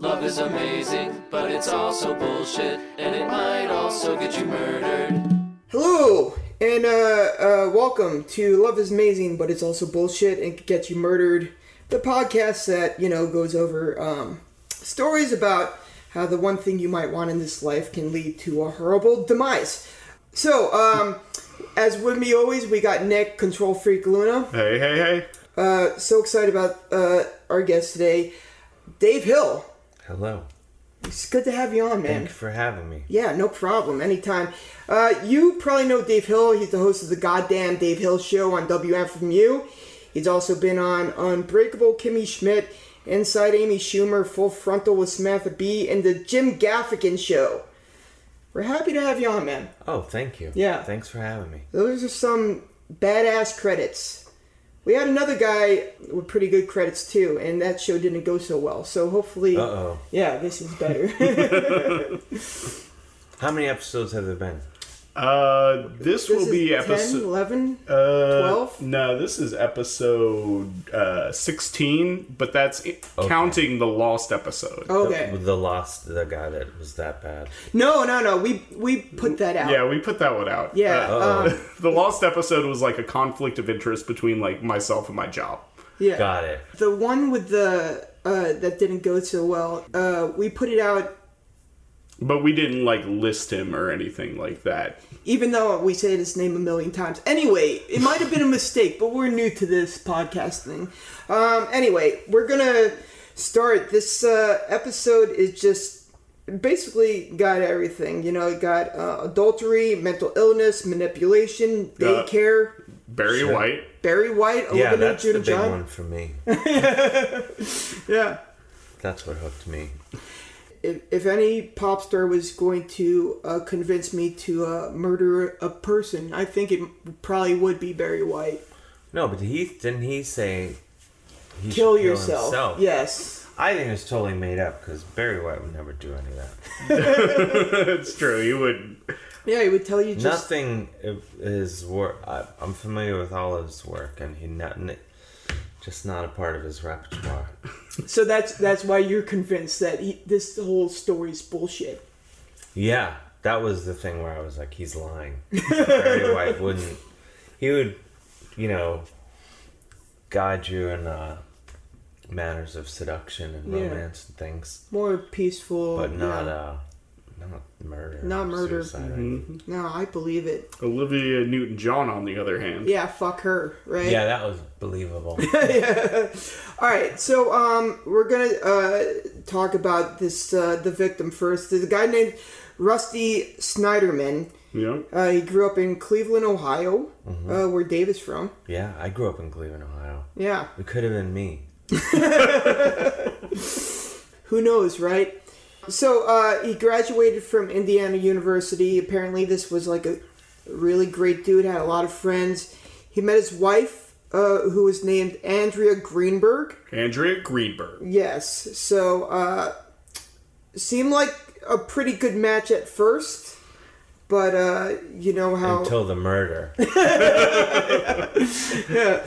Love is amazing, but it's also bullshit, and it might also get you murdered. Hello, and uh, uh, welcome to Love is Amazing, but it's also bullshit and can get you murdered. The podcast that, you know, goes over um, stories about how the one thing you might want in this life can lead to a horrible demise. So, um, as with me always, we got Nick, Control Freak Luna. Hey, hey, hey. Uh, so excited about uh, our guest today, Dave Hill. Hello. It's good to have you on, man. Thank you for having me. Yeah, no problem. Anytime. Uh, you probably know Dave Hill. He's the host of the goddamn Dave Hill Show on WFMU. He's also been on Unbreakable Kimmy Schmidt, Inside Amy Schumer, Full Frontal with Samantha Bee, and the Jim Gaffigan Show. We're happy to have you on, man. Oh, thank you. Yeah. Thanks for having me. Those are some badass credits. We had another guy with pretty good credits too, and that show didn't go so well. So hopefully, Uh oh. yeah, this is better. How many episodes have there been? Uh, this, this will is be 10, episode 11? uh, 12? No, this is episode uh, sixteen, but that's i counting the lost episode. Okay. The, the lost, the guy that was that bad. No, no, no. We we put that out. Yeah, we put that one out. Yeah. Uh-oh. um, the lost episode was like a conflict of interest between like myself and my job. yeah. Got it. The one with the uh, that didn't go so well. Uh, we put it out, But we didn't like list him or anything like that. even though we said his name a million times. Anyway, it might have been a mistake, but we're new to this podcast thing. Um, anyway, we're gonna start. This uh, episode is just basically got everything. You know, it got uh, adultery, mental illness, manipulation, daycare. Barry Sure. White. Barry White, Yeah, Olivia that's the big Newton-John. one for me. Yeah. That's what hooked me. If, if any pop star was going to uh, convince me to uh, murder a person, I think it probably would be Barry White. No, but he didn't he say he Kill should yourself. himself? Yes. I think it's totally made up because Barry White would never do any of that. it's true. He would. Yeah, he would tell you just. Nothing of his work. I, I'm familiar with all of his work, and he not n- just not a part of his repertoire. So that's that's why you're convinced that he, this whole story's bullshit. Yeah, that was the thing where I was like, he's lying. Barry White wouldn't. He would, you know, guide you in uh, manners of seduction and Yeah. romance and things, More peaceful. but not yeah. uh, not murder. Not or murder. suicide. No, I believe it. Olivia Newton John, on the other hand. Yeah, fuck her, right? Yeah, that was believable. All right, so um, we're gonna uh, talk about this uh, the victim first. There's a guy named Rusty Sneiderman. Yeah. Uh, he grew up in Cleveland, Ohio, uh, where Dave is from. yeah, I grew up in Cleveland, Ohio. Yeah, It could have been me. who knows, right? So uh, he graduated from Indiana University. Apparently, this was like a really great dude. Had a lot of friends. He met his wife, uh, who was named Andrea Greenberg. Andrea Greenberg. Yes. So, uh, seemed like a pretty good match at first, but uh, you know how. Until the murder. yeah.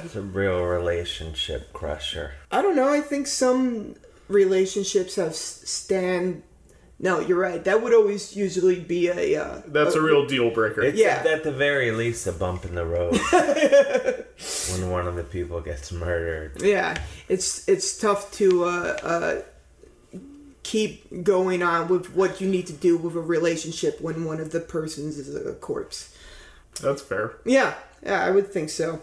It's a real relationship crusher. I don't know. I think some relationships have s- stand. No, you're right. That would always usually be a. Uh, That's a real deal breaker. It's Yeah. at the very least a bump in the road when one of the people gets murdered. yeah. It's it's tough to uh, uh, keep going on with what you need to do with a relationship when one of the persons is a corpse. That's fair. Yeah, yeah, I would think so.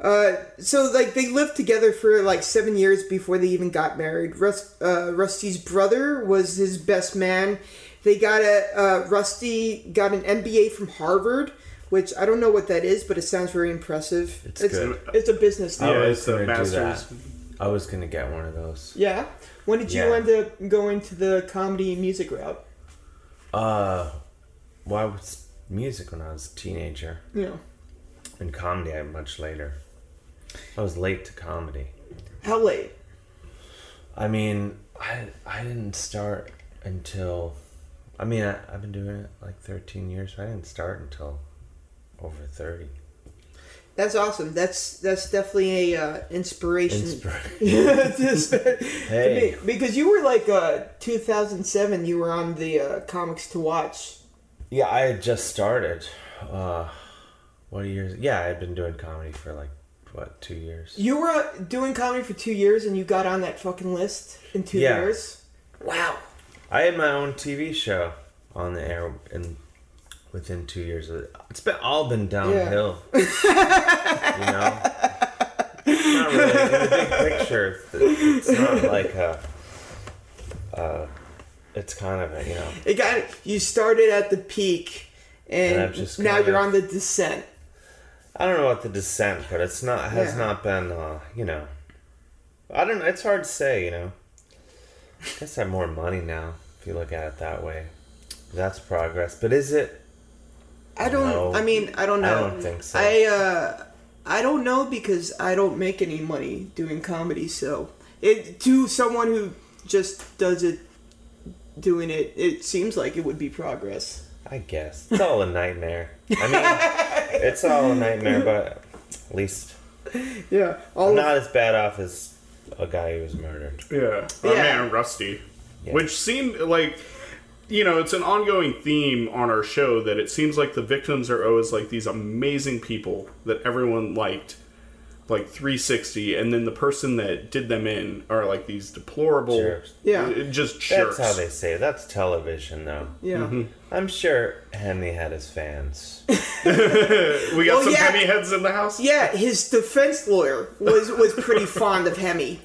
Uh, so like they lived together for like seven years before they even got married. Rust, uh, Rusty's brother was his best man. They got a uh, Rusty got an MBA from Harvard, which I don't know what that is, but it sounds very impressive. It's it's, good. it's a business. I. Yeah, was it's a gonna do master's. that. I was gonna get one of those. Yeah. When did you Yeah. end up going to the comedy and music route? Uh, well, I was music when I was a teenager, Yeah. and comedy I much later. I was late to comedy. How late? I mean, I I didn't start until. I mean, I, I've been doing it like 13 years. But I didn't start until over 30. That's awesome. That's that's definitely a uh, inspiration. Inspir- Yeah, just- to Hey. me. because you were like uh, 2007. You were on the uh, comics to watch. yeah, I had just started. Uh, what years? Yeah, I had been doing comedy for like what two years. You were uh, doing comedy for two years, and you got on that fucking list in two Yeah. years. Wow. I had my own TV show on the air, and within two years, of it, it's been all been downhill. you know, it's not really in the big picture. It's not like a. Uh, it's kind of a you know. It got you started at the peak, and, And now kind you're on the descent. I don't know about the descent, but it's not has Yeah. not been uh, you know. I don't. It's hard to say, you know. I guess I have more money now if you look at it that way. That's progress, but is it? I don't. No. I mean, I don't know. I don't think so. I uh, I don't know because I don't make any money doing comedy. So it to someone who just does it, doing it, it seems like it would be progress. I guess it's all a nightmare. I mean, it's all a nightmare, but at least Yeah. All I'm of- not as bad off as a guy who was murdered. Yeah, our Yeah. man Rusty, Yeah. which seemed like you know it's an ongoing theme on our show that it seems like the victims are always like these amazing people that everyone liked, like 360, and then the person that did them in are like these deplorable, Jerks. Yeah. just That's how they say it. That's television, though. yeah. Mm-hmm. I'm sure Hemi had his fans. we got Well, some yeah. heavy heads in the house. Yeah, his defense lawyer was was pretty fond of Hemi.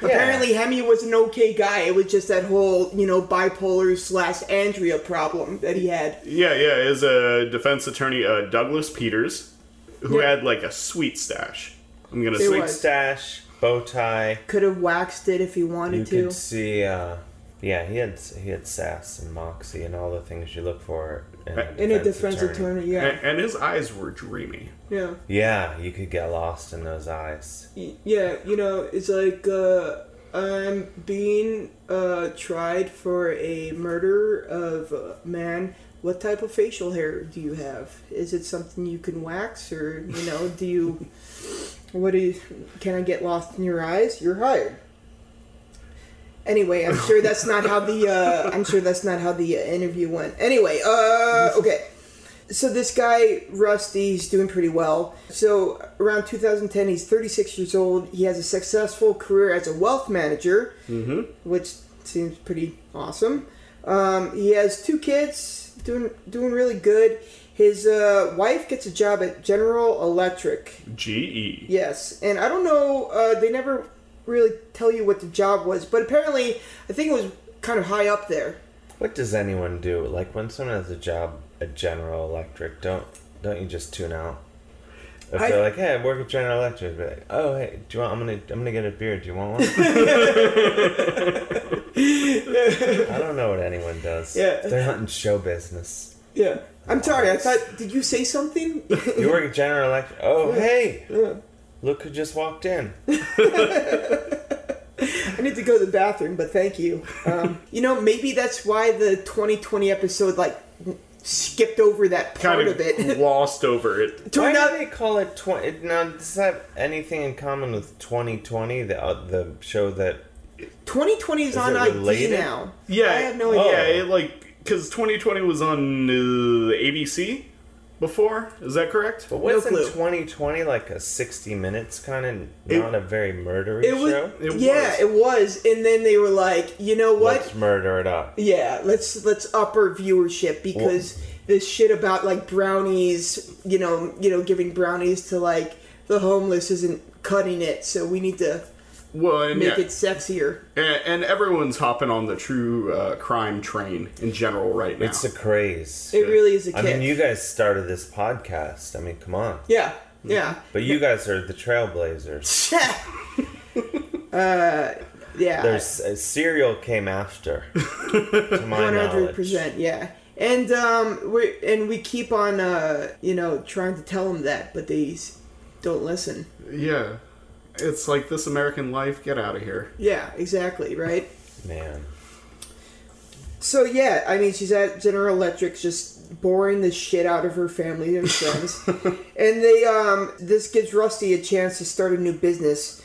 Apparently, Hemi was an okay guy. It was just that whole, you know, bipolar slash Andrea problem that he had. Yeah, yeah, is a defense attorney, uh, Douglas Peters, who Yeah. had like a sweet stash. I'm gonna It say, was. Stash, bow tie. Could have waxed it if he wanted You to. You could see, uh, yeah, he had he had sass and moxie and all the things you look for in a In a defense attorney, yeah. and, and his eyes were dreamy. Yeah. Yeah, you could get lost in those eyes. Y- Yeah, you know, it's like uh, I'm being uh, tried for a murder of a man. What type of facial hair do you have? Is it something you can wax, or you know, do you? What do you? Can I get lost in your eyes? You're hired. Anyway, I'm sure that's not how the uh, I'm sure that's not how the uh, interview went. Anyway, uh, okay. So this guy Rusty's doing pretty well. So around 2010, he's 36 years old. He has a successful career as a wealth manager, which seems pretty awesome. Um, he has two kids, doing doing really good. His uh, wife gets a job at General Electric. GE. Yes, and I don't know. Uh, they never really tell you what the job was, but apparently, I think it was kind of high up there. What does anyone do? Like when someone has a job at General Electric, don't don't you just tune out? If I- they're like, "Hey, I work at General Electric," be like, "Oh, hey, do you want? I'm gonna I'm gonna get a beer. Do you want one?" I don't know what anyone does. Yeah. they're not in show business. Yeah. I'm sorry. I thought. Did you say something? You work at General Electric. Oh, hey, Yeah. look who just walked in. I need to go to the bathroom, but thank you. Um, you know, maybe that's why the 2020 episode like skipped over that part Kind of it. lost over it. Why Turned do they call it twenty? Now, does that have anything in common with 2020, the uh, the show that 2020 is, Is on ID now. Yeah, I have no Oh. idea. Yeah, it, like because 2020 was on uh, ABC before. Is that correct? But wasn't clue. 2020 like a 60 minutes kind of It- not a very murdery It was, show? It yeah, was. it was, and then they were like, you know what? Let's murder it up. Yeah, let's let's up our viewership because this shit about like brownies, you know, you know, giving brownies to like the homeless isn't cutting it. So we need to Well, and, make yeah, it sexier. and, and everyone's hopping on the true uh, crime train in general right now. It's a craze. It really is a I kick. mean, you guys started this podcast. I mean, come on. yeah, yeah, But you guys are the trailblazers. uh, yeah. There's uh, Serial came after. to my One hundred knowledge. percent, yeah. And um, we and we keep on, uh, you know, trying to tell them that, but they don't listen. yeah, it's like this American life. Get out of here. Yeah, exactly, right. Man. so yeah, I mean, she's at General Electric, just boring the shit out of her family and friends, and they um, this gives Rusty a chance to start a new business.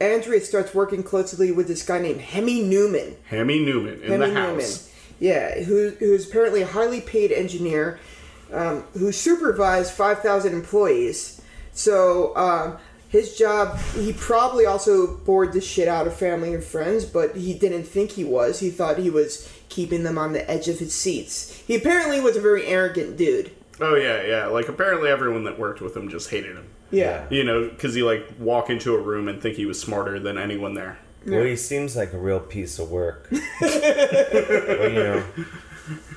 Andrea starts working closely with this guy named Hemi Newman. Hemi Newman in Hemi the house. Yeah, who who's apparently a highly paid engineer um, who supervised 5,000 employees. So um, his job, he probably also bored the shit out of family and friends, but he didn't think he was. He thought he was keeping them on the edge of his seats. He apparently was a very arrogant dude. Oh yeah, yeah. Like apparently everyone that worked with him just hated him. Yeah. You know, because he like walk into a room and think he was smarter than anyone there. Well, he seems like a real piece of work. well, you know,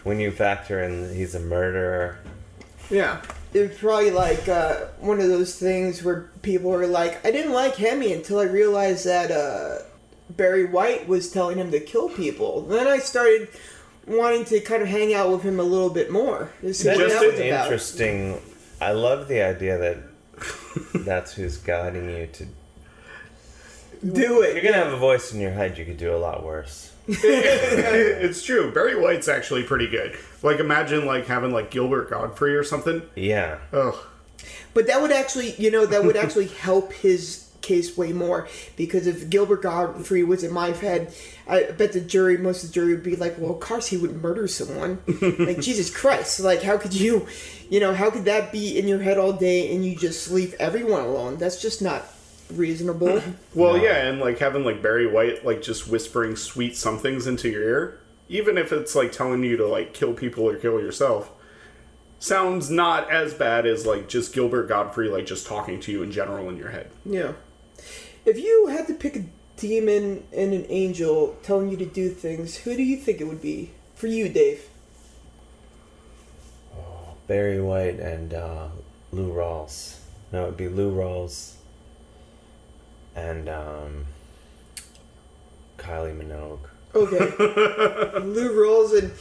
when you factor in he's a murderer. Yeah. It's probably like uh, one of those things where people are like, I didn't like Hemi until I realized that uh, Barry White was telling him to kill people. Then I started wanting to kind of hang out with him a little bit more. to see what that Just was an about. interesting. I love the idea that that's who's guiding you to. Do it. You're gonna have a voice in your head. You could do a lot worse. it's true. Barry White's actually pretty good. Like imagine like having like Gilbert Gottfried or something. Yeah. Oh, But that would actually, you know, that would actually help his case way more because if Gilbert Gottfried was in my head, I bet the jury, most of the jury would be like, well, of course he would murder someone. like, Jesus Christ. Like, how could you, you know, how could that be in your head all day and you just leave everyone alone? That's just not reasonable. well, No. yeah, and like having like Barry White like just whispering sweet somethings into your ear, even if it's like telling you to like kill people or kill yourself, sounds not as bad as like just Gilbert Gottfried like just talking to you in general in your head. yeah. If you had to pick a demon and an angel telling you to do things, who do you think it would be? For you, Dave. Barry White and uh, Lou Rawls. No, it'd be Lou Rawls and um, Kylie Minogue. Okay. Lou Rawls and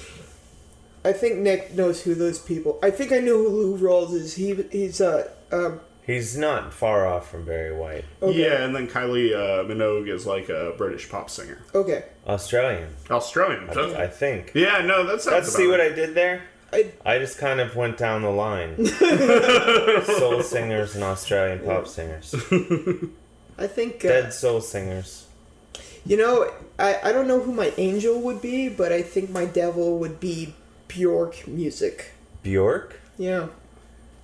I think Nick knows who those people. I think I know who Lou Rawls is. He he's uh um He's not far off from Barry White. okay. Yeah, and then Kylie uh, Minogue is like a British pop singer, Okay. Australian, Australian. I, I think. yeah, no, that sounds. Let's see about what right. I did there. I I just kind of went down the line. soul singers and Australian pop singers. I think uh, Dead soul singers. you know I I don't know who my angel would be, but I think my devil would be Bjork music. Bjork? Yeah.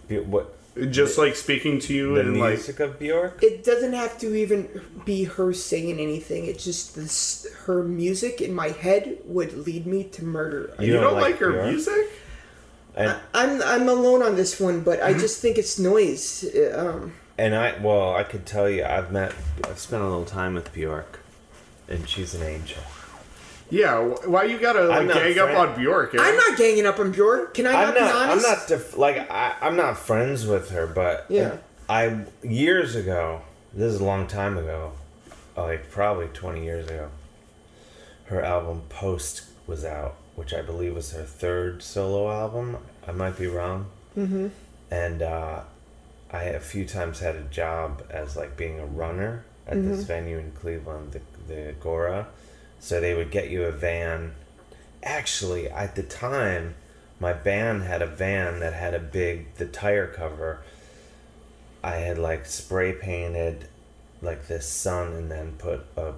B- what? Just like speaking to you The and like music of Bjork? It doesn't have to even be her saying anything. It's just this her music in my head would lead me to murder. you, don't, like, her Bjork? music. And I'm I'm alone on this one, but I just think it's noise. Uh, Um, and I well, I could tell you, I've met, I've spent a little time with Bjork, and she's an angel. Yeah, why you gotta like I'm not gang up on Bjork? eh? I'm not ganging up on Bjork. Can I not, I'm be not. I'm not def- like I, I'm not friends with her, but Yeah. I years ago. This is a long time ago, like probably 20 years ago. Her album Post was out, which I believe was her third solo album. I might be wrong. Mm-hmm. And uh, I a few times had a job as like being a runner at this mm-hmm. venue in Cleveland, the the Agora. So they would get you a van. Actually, at the time, my band had a van that had a big the tire cover. I had like spray painted like this sun and then put a,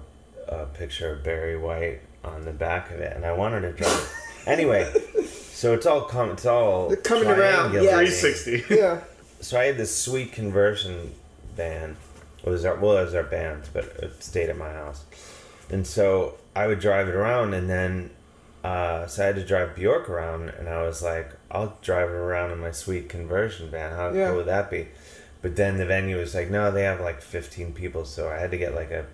a picture of Barry White on the back of it, and I wanted to drive. anyway, so it's all com- it's all coming around, yeah. triangulating. 360. Yeah. So I had this sweet conversion van. It was our well, it was our band, but it stayed at my house. And so I would drive it around, and then uh, so I had to drive Bjork around, and I was like, I'll drive her around in my sweet conversion van. How Yeah. cool would that be? But then the venue was like, no, they have like 15 people, so I had to get like a.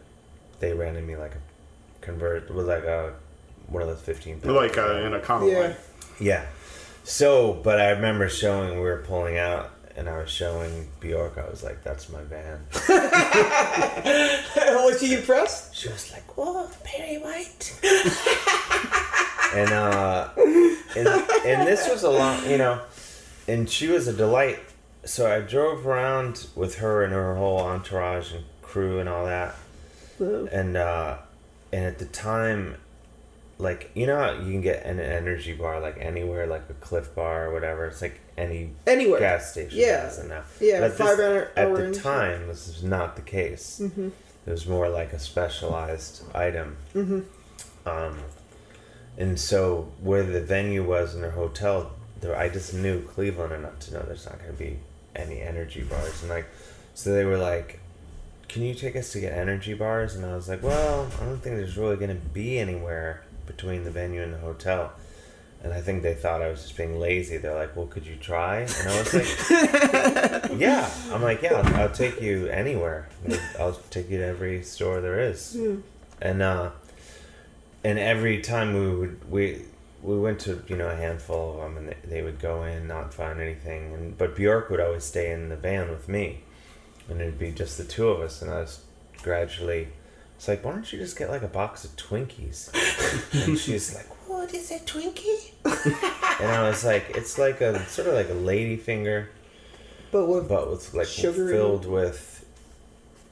They rented me like a convert with like a one of those 15 people. like uh, in a common Yeah. line. Yeah. So, but I remember showing, we were pulling out, and I was showing Bjork. I was like, that's my van. was she impressed? She was like, oh, Barry White. and, uh, and, and this was a long, you know, and she was a delight. So I drove around with her and her whole entourage and crew and all that. And, uh, and at the time, like you know how you can get an energy bar like anywhere, like a Clif Bar or whatever. It's like any Anywhere. gas station Yeah. has it now. Yeah, But five this- hour- At the time, this was not the case. Mm-hmm. It was more like a specialized item. Mm-hmm. Um, and so where the venue was in their hotel, there, I just knew Cleveland enough to know there's not going to be any energy bars, and like, so they were like, "Can you take us to get energy bars?" And I was like, "Well, I don't think there's really going to be anywhere between the venue and the hotel." And I think they thought I was just being lazy. They're like, "Well, could you try?" And I was like, "Yeah." I'm like, "Yeah, I'll, I'll take you anywhere. I'll take you to every store there is." And uh, and every time we would we we went to you know a handful of them, and they, they would go in, not find anything, and but Bjork would always stay in the van with me, and it'd be just the two of us, and I was gradually. It's like, why don't you just get like a box of Twinkies? and she's like, what is a Twinkie? and I was like, it's like a sort of like a lady finger, But with but with like Sugar in filled with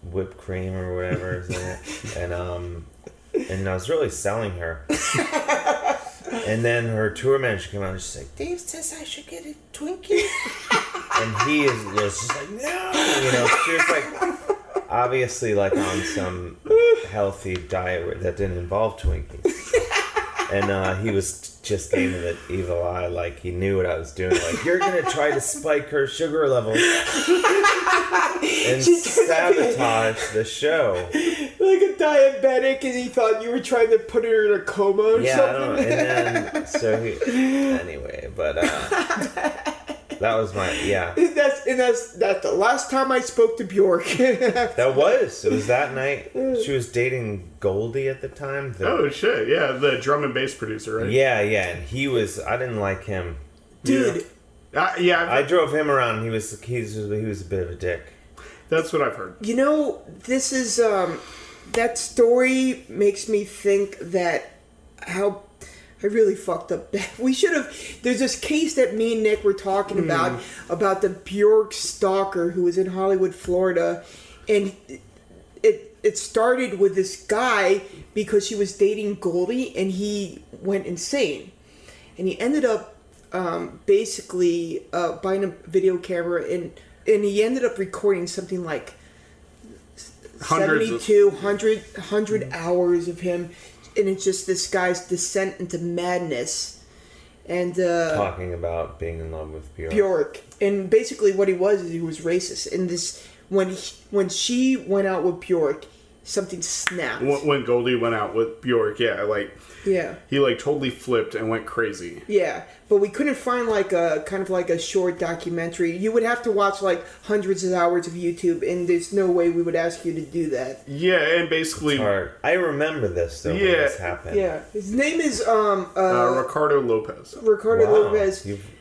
whipped cream or whatever is in it. And um and I was really selling her. and then her tour manager came out and she's like, Dave says I should get a Twinkie. and he is was just like, No you know, she was like obviously like on some healthy diet that didn't involve Twinkies. And uh, he was just me the evil eye, like he knew what I was doing. Like you're gonna try to spike her sugar levels and sabotage the show. like a diabetic, and he thought you were trying to put her in a coma or Yeah, I don't And then so he anyway, but uh, that was my yeah. that's and that's that's the last time I spoke to Bjork. That was it was that night. She was dating Goldie at the time. the- Oh shit! Yeah, the drum and bass producer, right? yeah, yeah, and he was. I didn't like him. Dude, Uh, yeah, I drove him around. He was he's he was a bit of a dick. that's what I've heard. you know, this is um that story makes me think that how I really fucked up. We should have. There's this case that me and Nick were talking about about the Bjork stalker who was in Hollywood, Florida, and it it started with this guy because she was dating Goldie and he went insane, and he ended up um, basically uh, buying a video camera and and he ended up recording something like Hundreds of- 72 100, 100 hours of him and it's just this guy's descent into madness and uh Talking about being in love with Bjork. Bjork. And basically what he was is he was racist. And this when he, when she went out with Bjork something snapped. When when Goldie went out with Bjork, yeah, like yeah he like totally flipped and went crazy. yeah but we couldn't find like a kind of like a short documentary you would have to watch like hundreds of hours of YouTube and there's no way we would ask you to do that Yeah, and basically, uh, Hard. I remember this though. when Yeah. this happened. yeah his name is um uh, Ricardo Lopez. Ricardo Wow. Lopez You've d- got-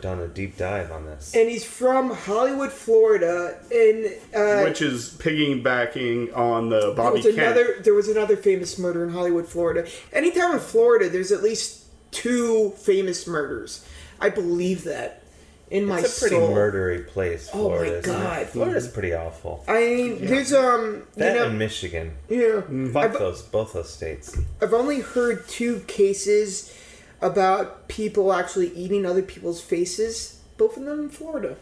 done a deep dive on this. and he's from Hollywood, Florida. And uh, which is piggybacking on the there Bobby was Kent. another there was another famous murder in Hollywood, Florida. Anytime in Florida, there's at least two famous murders. I believe that in my it's a pretty soul. murdery place, Oh my Florida. isn't? God. Florida's pretty awful. I mean, there's um, That you know, and Michigan. yeah. Fuck I've, those, both those states. I've only heard two cases about people actually eating other people's faces. Both of them in Florida.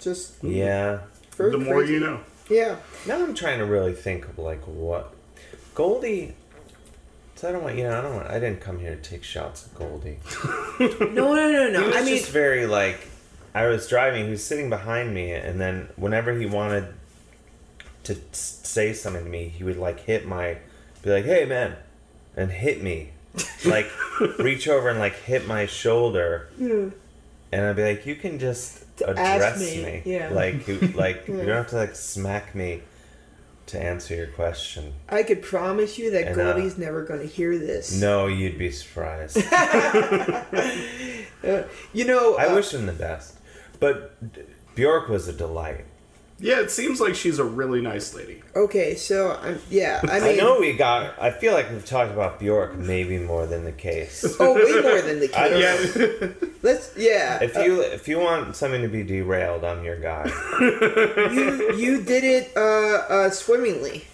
Just Yeah. very the more you know. Yeah. Now I'm trying to really think of like what Goldie. So I don't want you know I don't want I didn't come here to take shots at Goldie. No, no, no, no. He was I mean, just very like I was driving. He was sitting behind me, and then whenever he wanted to say something to me, he would like hit my, be like, "Hey, man," and hit me, like reach over and like hit my shoulder, and I'd be like, "You can just address me, me, yeah. like you like you don't have to like smack me to answer your question." I could promise you that And, uh, Goldie's never going to hear this. No, you'd be surprised. You know, I uh, wish him the best, but Bjork was a delight. Yeah, it seems like she's a really nice lady. Okay, so I'm yeah. I mean, I, know we got. I feel like we've talked about Bjork maybe more than the case. Oh, way more than the I case. don't know. Let's yeah. If you if you want something to be derailed, I'm your guy. uh, you you did it uh, uh, swimmingly,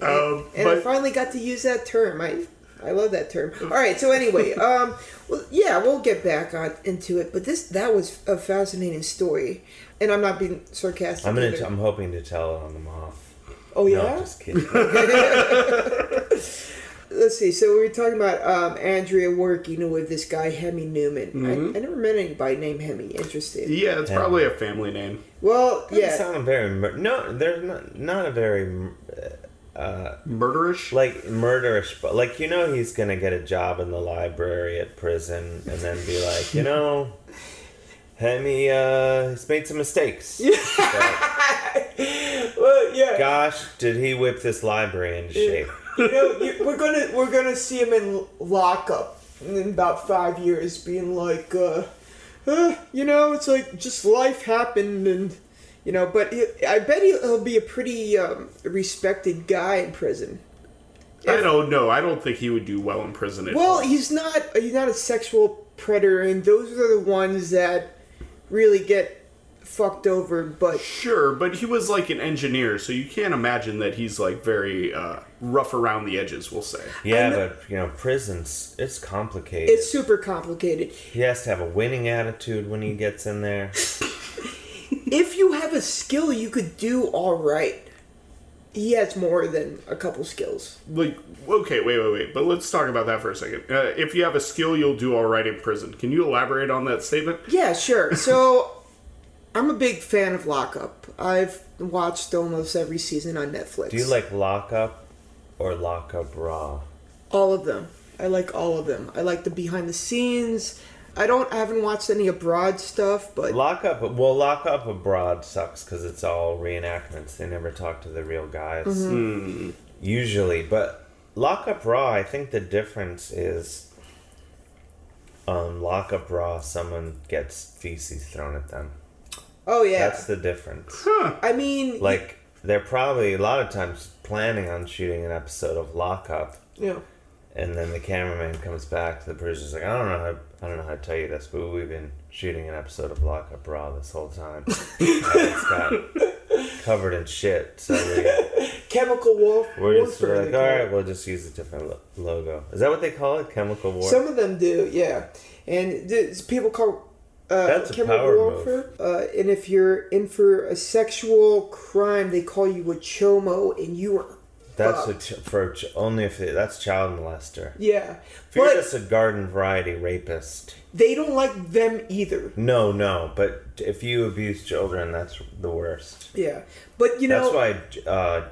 Um, and I but finally got to use that term. I I love that term. All right. So anyway, um, well, yeah, we'll get back on into it. But this that was a fascinating story, and I'm not being sarcastic. I'm gonna. T- I'm hoping to tell it on the moth. oh yeah. No, just kidding. Let's see. So we were talking about um, Andrea working with this guy Hemi Newman. Mm-hmm. I, I never met anybody named Hemi. Interesting. Yeah, it's Yeah. probably a family name. Well, Doesn't yeah. sound very. Mur- no, there's not not a very uh, Murderish? like murderish, but like you know he's gonna get a job in the library at prison and then be like, you know, Hemi, uh, he's made some mistakes. Well, yeah. gosh, did he whip this library into shape? you know, you, we're gonna we're gonna see him in lockup in about five years, being like, uh, uh, you know, it's like just life happened, and you know. But he, I bet he'll, he'll be a pretty um, respected guy in prison. I don't know. I don't think he would do well in prison. At Well, all. he's not he's not a sexual predator, and those are the ones that really get fucked over. But Sure, but he was like an engineer, so you can't imagine that he's like very uh, rough around the edges. We'll say. Yeah, but you know, prisons it's complicated. it's super complicated. he has to have a winning attitude when he gets in there. if you have a skill, you could do all right. He has more than a couple skills. Like, okay, wait, wait, wait. But let's talk about that for a second. Uh, if you have a skill, you'll do all right in prison. Can you elaborate on that statement? Yeah, sure. So, I'm a big fan of Lockup. I've watched almost every season on Netflix. Do you like lockup or lockup raw? all of them? I like all of them. I like the behind the scenes. I don't. I haven't watched any abroad stuff, but Lock Up. well, Lock Up abroad sucks because it's all reenactments. They never talk to the real guys. Mm-hmm. Usually, but Lock Up raw, I think the difference is on lockup raw, someone gets feces thrown at them. oh yeah. That's the difference. Huh. I mean, Like they're probably a lot of times planning on shooting an episode of lockup. yeah. And then the cameraman comes back to the producer's like, I don't know how I don't know how to tell you this, but we've been shooting an episode of Lockup Raw this whole time. it's got covered in shit, so we, Chemical wolf. we're just warfare, like, all call we'll just use a different lo- logo. Is that what they call it? Chemical War. Some of them do, yeah. And people call uh, That's chemical warfare. Uh, and if you're in for a sexual crime, they call you a chomo, and you are. That's a ch- for ch- only if it, that's child molester. yeah, If you're just a garden variety rapist, they don't like them either. no, no. But if you abuse children, that's the worst. Yeah, but you know, That's why uh,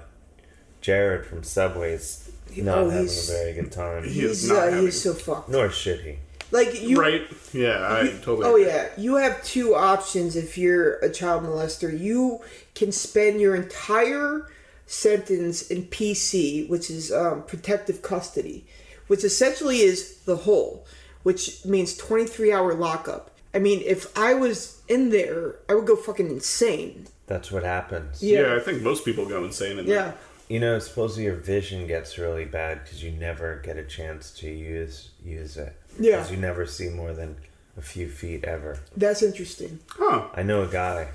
Jared from Subway's not Oh, having a very good time. He he's not uh, having- he's so fucked. Nor should he. Like you, right? Yeah, I totally. Oh agree. yeah, you have two options if you're a child molester. You can spend your entire sentence in PC, which is um, protective custody, which essentially is the whole, which means 23 hour lockup. I mean, if I was in there, I would go fucking insane. That's what happens. Yeah. Yeah, I think most people go insane in Yeah. You know, supposedly your vision gets really bad because you never get a chance to use use it. Yeah. Because you never see more than a few feet ever. That's interesting. Huh. I know a guy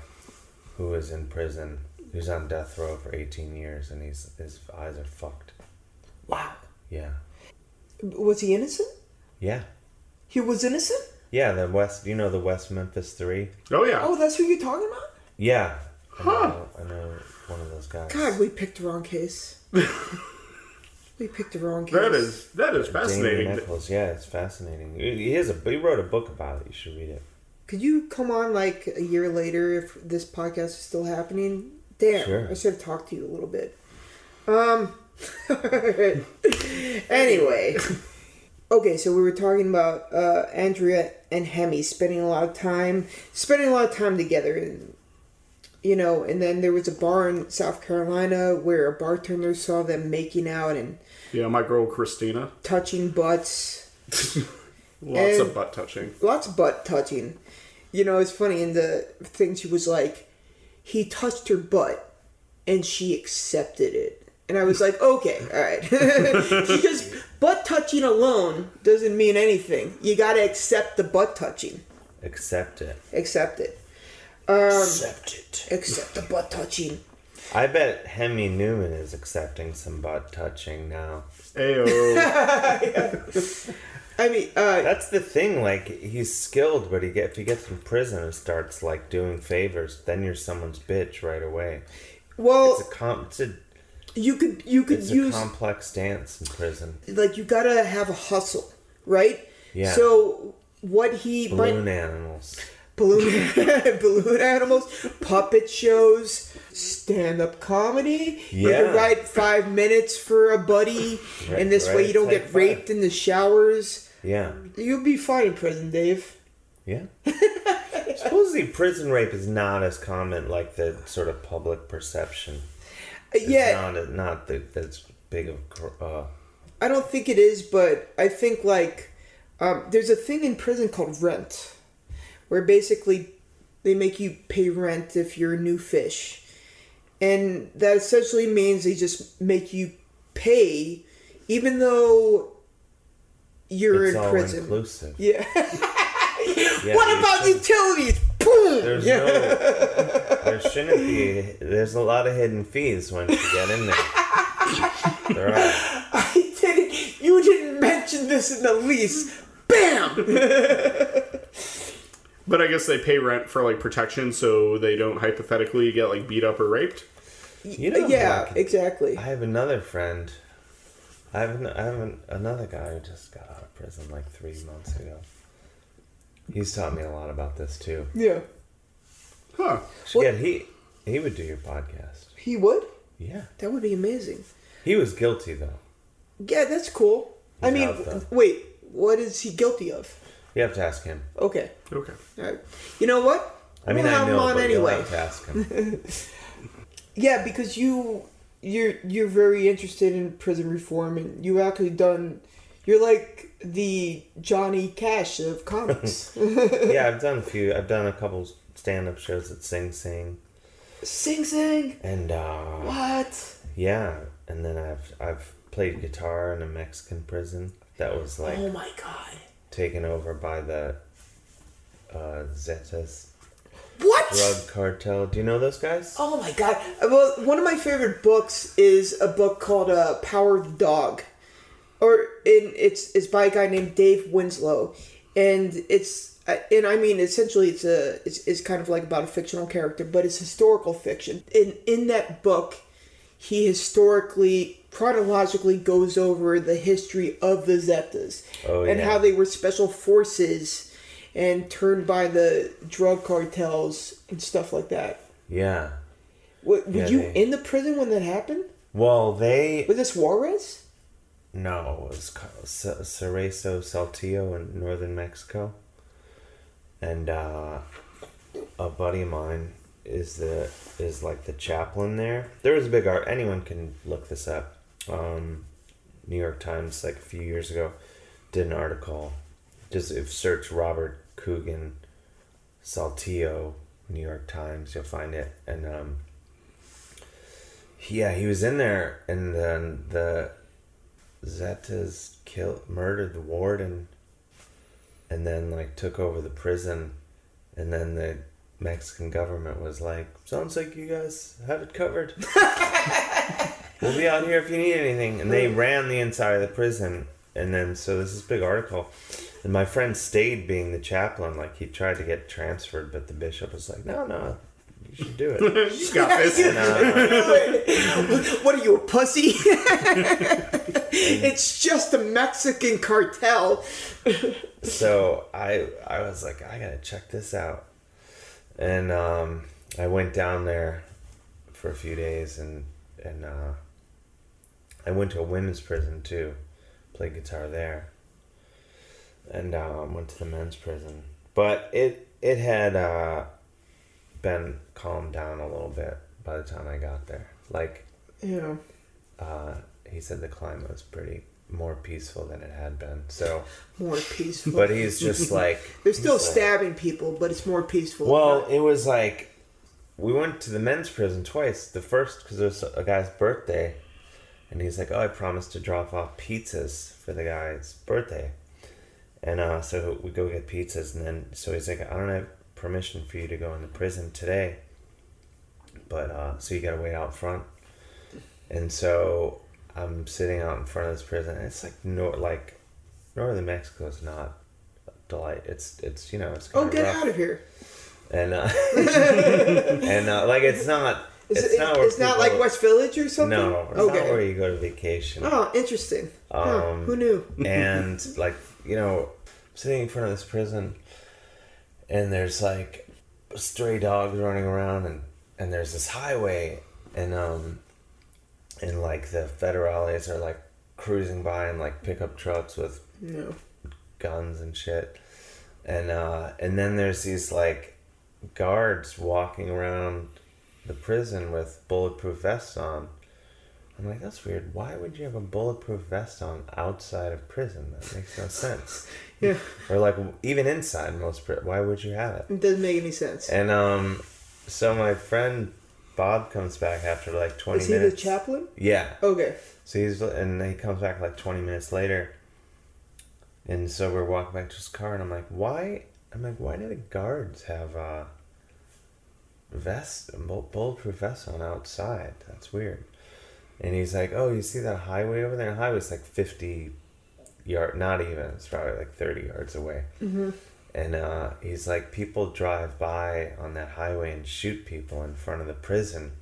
who was in prison. He was on death row for 18 years, and he's his eyes are fucked. Wow. Yeah. Was he innocent? Yeah. He was innocent? Yeah. The West. You know the West Memphis Three. Oh yeah. Oh, that's who you're talking about? Yeah. I Huh. know, I know one of those guys. God, we picked the wrong case. we picked the wrong case. that is that is Damien fascinating. Echols. Yeah, it's fascinating. He has a. He wrote a book about it. You should read it. Could you come on like a year later if this podcast is still happening? Damn, Sure. I should have talked to you a little bit. Um. anyway, okay, so we were talking about uh, Andrea and Hemi spending a lot of time, spending a lot of time together, and you know, and then there was a bar in South Carolina where a bartender saw them making out and Yeah, my girl Christina. touching butts. Lots of butt touching. lots of butt touching. You know, it's funny in the thing she was like, he touched her butt and she accepted it. And I was like, okay, all right. because butt touching alone doesn't mean anything. You gotta accept the butt touching. Accept it. Accept it. Um, Accept it. accept the butt touching. I bet Hemi Newman is accepting some butt touching now. Ayo. I mean, uh, That's the thing. Like he's skilled, but he get if he gets in prison and starts like doing favors, then you're someone's bitch right away. well, It's a com- it's a you could you could use a complex dance in prison. like you gotta have a hustle, right? Yeah. So what he Balloon might animals. balloon balloon animals, puppet shows, stand up comedy. You Yeah. could write five minutes for a buddy, Right, and this way you don't get five. raped in the showers. Yeah, You'll be fine in prison, Dave. yeah. Supposedly, prison rape is not as common like the sort of public perception. It's yeah, not not the, that's big of cr- uh, I don't think it is, but I think like um, there's a thing in prison called rent, where basically they make you pay rent if you're a new fish, and that essentially means they just make you pay, even though you're it's in all prison. inclusive. Yeah. Yeah, what about shouldn't- utilities? Boom. There's yeah. no, there shouldn't be. There's a lot of hidden fees once you get in there. There are. I didn't. You didn't mention this in the lease. Bam. but I guess they pay rent for like protection so they don't hypothetically get like beat up or raped. You know, yeah, like, exactly. I have another friend. I have, an, I have an, another guy who just got out of prison like three months ago. He's taught me a lot about this too. Yeah. Huh. What- Yeah, he he would do your podcast. He would? Yeah, That would be amazing. he was guilty though. Yeah, that's cool. I mean, out, wait, what is he guilty of? You have to ask him. Okay. Okay. All right. You know what? I mean, We'll I have him on but you'll anyway. have to ask him. Yeah, because you you're you're very interested in prison reform and you actually done you're like the Johnny Cash of comics. yeah, I've done a few. I've done a couple stand-up shows at Sing Sing, Sing Sing. and uh, What? yeah, and then I've I've played guitar in a Mexican prison that was like oh my god. taken over by the uh, Zetas What? drug cartel. Do you know those guys? Oh my god. Well, one of my favorite books is a book called uh, Power of the Dog. Or in it's it's by a guy named Dave Winslow. And it's uh, and I mean essentially it's a it's, it's kind of like about a fictional character, but it's historical fiction. In in that book, he historically chronologically goes over the history of the Zetas Oh, and yeah. how they were special forces and turned by the drug cartels and stuff like that. Yeah. Were, were Yeah, you they- in the prison when that happened? Well, they Was this Juarez? No, it was Cerezo Saltillo in northern Mexico, and uh, a buddy of mine is the is like the chaplain there. There was a big art. Anyone can look this up. Um, New York Times, like a few years ago, did an article. Just if search Robert Coogan, Saltillo, New York Times, you'll find it. And um, yeah, he was in there, and then the Zetas killed, murdered the warden, and then like took over the prison, and then the Mexican government was like, "Sounds like you guys have it covered. we'll be out here if you need anything." And they ran the inside of the prison, and then so this is a big article, and my friend stayed being the chaplain. Like he tried to get transferred, but the bishop was like, "No, no, you should do it." you got this. And, uh, what are you, a pussy? it's just a Mexican cartel. so I I was like, I gotta check this out, and um, I went down there for a few days, and and uh, I went to a women's prison too, played guitar there, and um, went to the men's prison, but it it had uh, been calmed down a little bit by the time I got there. Like Yeah. uh, he said, the climate was pretty more peaceful than it had been. So. More peaceful. But he's just like They're still he's like- stabbing people, but it's more peaceful. Well, it was like we went to the men's prison twice. The first because it was a guy's birthday, and he's like, "Oh, I promised to drop off pizzas for the guy's birthday," and uh, so we go get pizzas, and then so he's like, "I don't have permission for you to go in the prison today." But uh, so you gotta wait out front. And so I'm sitting out in front of this prison. And it's like no, like northern Mexico is not delight. It's it's you know it's Oh, get rough. out of here! and uh, and uh, like it's not Is it's it, not it's not like West Village or something. no it's okay. not where you go to vacation Oh, interesting. Huh, Um, who knew? and like you know sitting in front of this prison and there's like stray dogs running around and and there's this highway and um and like the federales are like cruising by in like pickup trucks with No. guns and shit. And uh and then there's these like guards walking around the prison with bulletproof vests on. I'm like that's weird. Why would you have a bulletproof vest on outside of prison? That makes no sense. Yeah, or like even inside most pri- why would you have it? It doesn't make any sense. and um so my friend bob comes back after like 20 Is he minutes the chaplain? yeah Okay. so he's and he comes back like twenty minutes later, and so we're walking back to his car, and I'm like, why? I'm like, why do the guards have uh, vest, bull- bulletproof vest on outside? That's weird. And he's like, oh, you see that highway over there? The highway's like fifty yard, not even. It's probably like thirty yards away. Mm-hmm. And uh, he's like, people drive by on that highway and shoot people in front of the prison.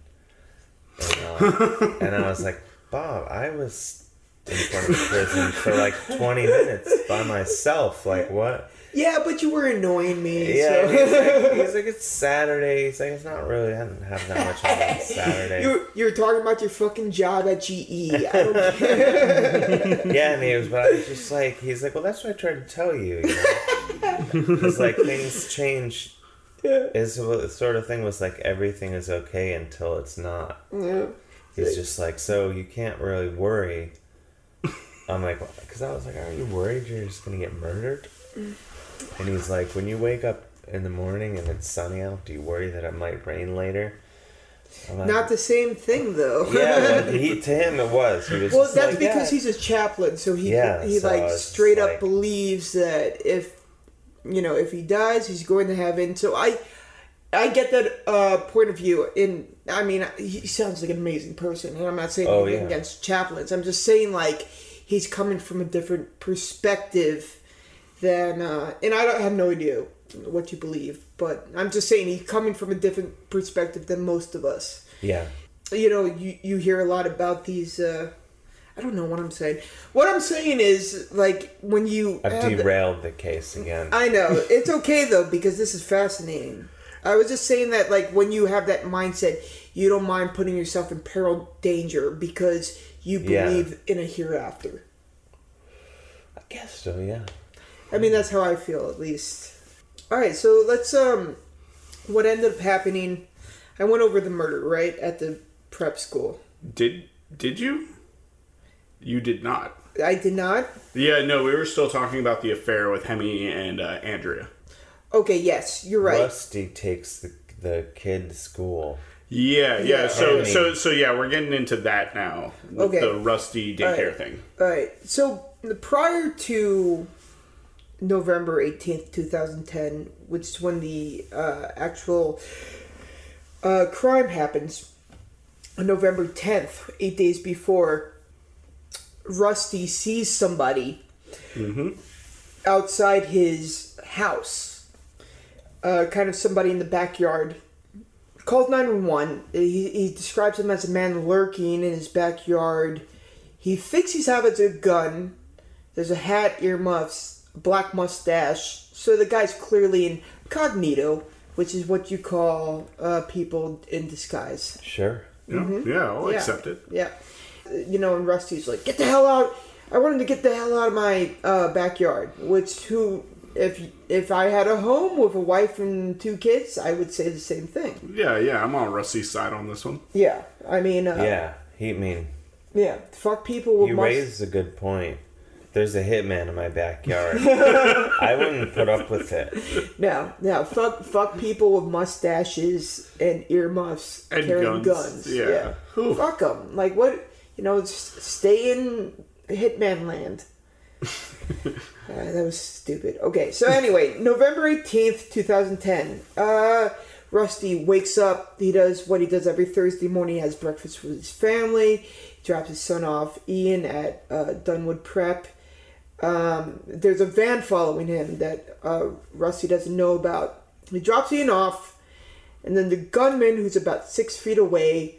And, uh, and I was like, Bob, I was in front of the prison for like 20 minutes by myself. Like, what? Yeah, but you were annoying me. Yeah, so. he's, like, he's like, it's Saturday. He's like, it's not really, I didn't have that much on Saturday. you you were talking about your fucking job at GE. I don't care. Yeah, and he was, but I was just like, he's like, well, that's what I tried to tell you. you know? it's like things change. Yeah. Is the sort of thing was like everything is okay until it's not. Yeah. He's just like, so you can't really worry. I'm like, because I was like, are you worried you're just gonna get murdered? And he's like, when you wake up in the morning and it's sunny out, do you worry that it might rain later? Like, Not the same thing though. yeah, he, to him it was. Was Well, that's like, because yeah. he's a chaplain, so he Yeah, he so like straight up like- believes that if you know if he dies, he's going to heaven. So I I get that uh, point of view. In I mean, he sounds like an amazing person, and I'm not saying Oh, anything yeah. against chaplains. I'm just saying like he's coming from a different perspective than, uh, and I don't have no idea what you believe, but I'm just saying he's coming from a different perspective than most of us yeah, you know, you, you hear a lot about these. Uh, I don't know what I'm saying. What I'm saying is, like, when you. I've have the- derailed the case again. I know. It's okay, though, because this is fascinating. I was just saying that, like, when you have that mindset, you don't mind putting yourself in peril, danger, because you Yeah. believe in a hereafter. I guess so. Yeah. I mean, that's how I feel, at least. All right, so let's um, what ended up happening. I went over the murder right at the prep school. Did did you? You did not. I did not. Yeah, no, we were still talking about the affair with Hemi and uh, Andrea. Okay, yes, you're right. Rusty takes the the kid to school. Yeah, yeah. Yeah. So, Hemi. so, so, yeah, we're getting into that now with Okay. the rusty daycare Alright. thing. All right. So prior to November eighteenth, two thousand ten, which is when the uh, actual uh, crime happens, on November tenth, eight days before, Rusty sees somebody outside his house. Uh, kind of somebody in the backyard. Calls 911. He, he describes him as a man lurking in his backyard. He thinks he's having a gun. There's a hat, earmuffs, black mustache. So the guy's clearly incognito, which is what you call uh, people in disguise. Sure. Yeah, yeah, I'll Mm-hmm. Yeah. accept it. Yeah. You know, and Rusty's like, get the hell out. I wanted to get the hell out of my uh, backyard. Which, who, if if I had a home with a wife and two kids, I would say the same thing. Yeah, yeah, I'm on Rusty's side on this one. Yeah. I mean, uh, Yeah. He I mean Yeah. Fuck people with you mus- raised a good point. There's a hitman in my backyard. I wouldn't put up with it. No, no. Fuck, fuck people with mustaches and earmuffs And carrying guns, guns. yeah. Whew. Fuck them. Like what? You know, s- stay in hitman land. Uh, that was stupid. Okay, so anyway, November 18th, 2010. Uh, Rusty wakes up. He does what he does every Thursday morning. He has breakfast with his family. Drops his son off, Ian, at uh, Dunwoody Prep. Um, there's a van following him that uh, Rusty doesn't know about. He drops Ian off, and then the gunman, who's about six feet away,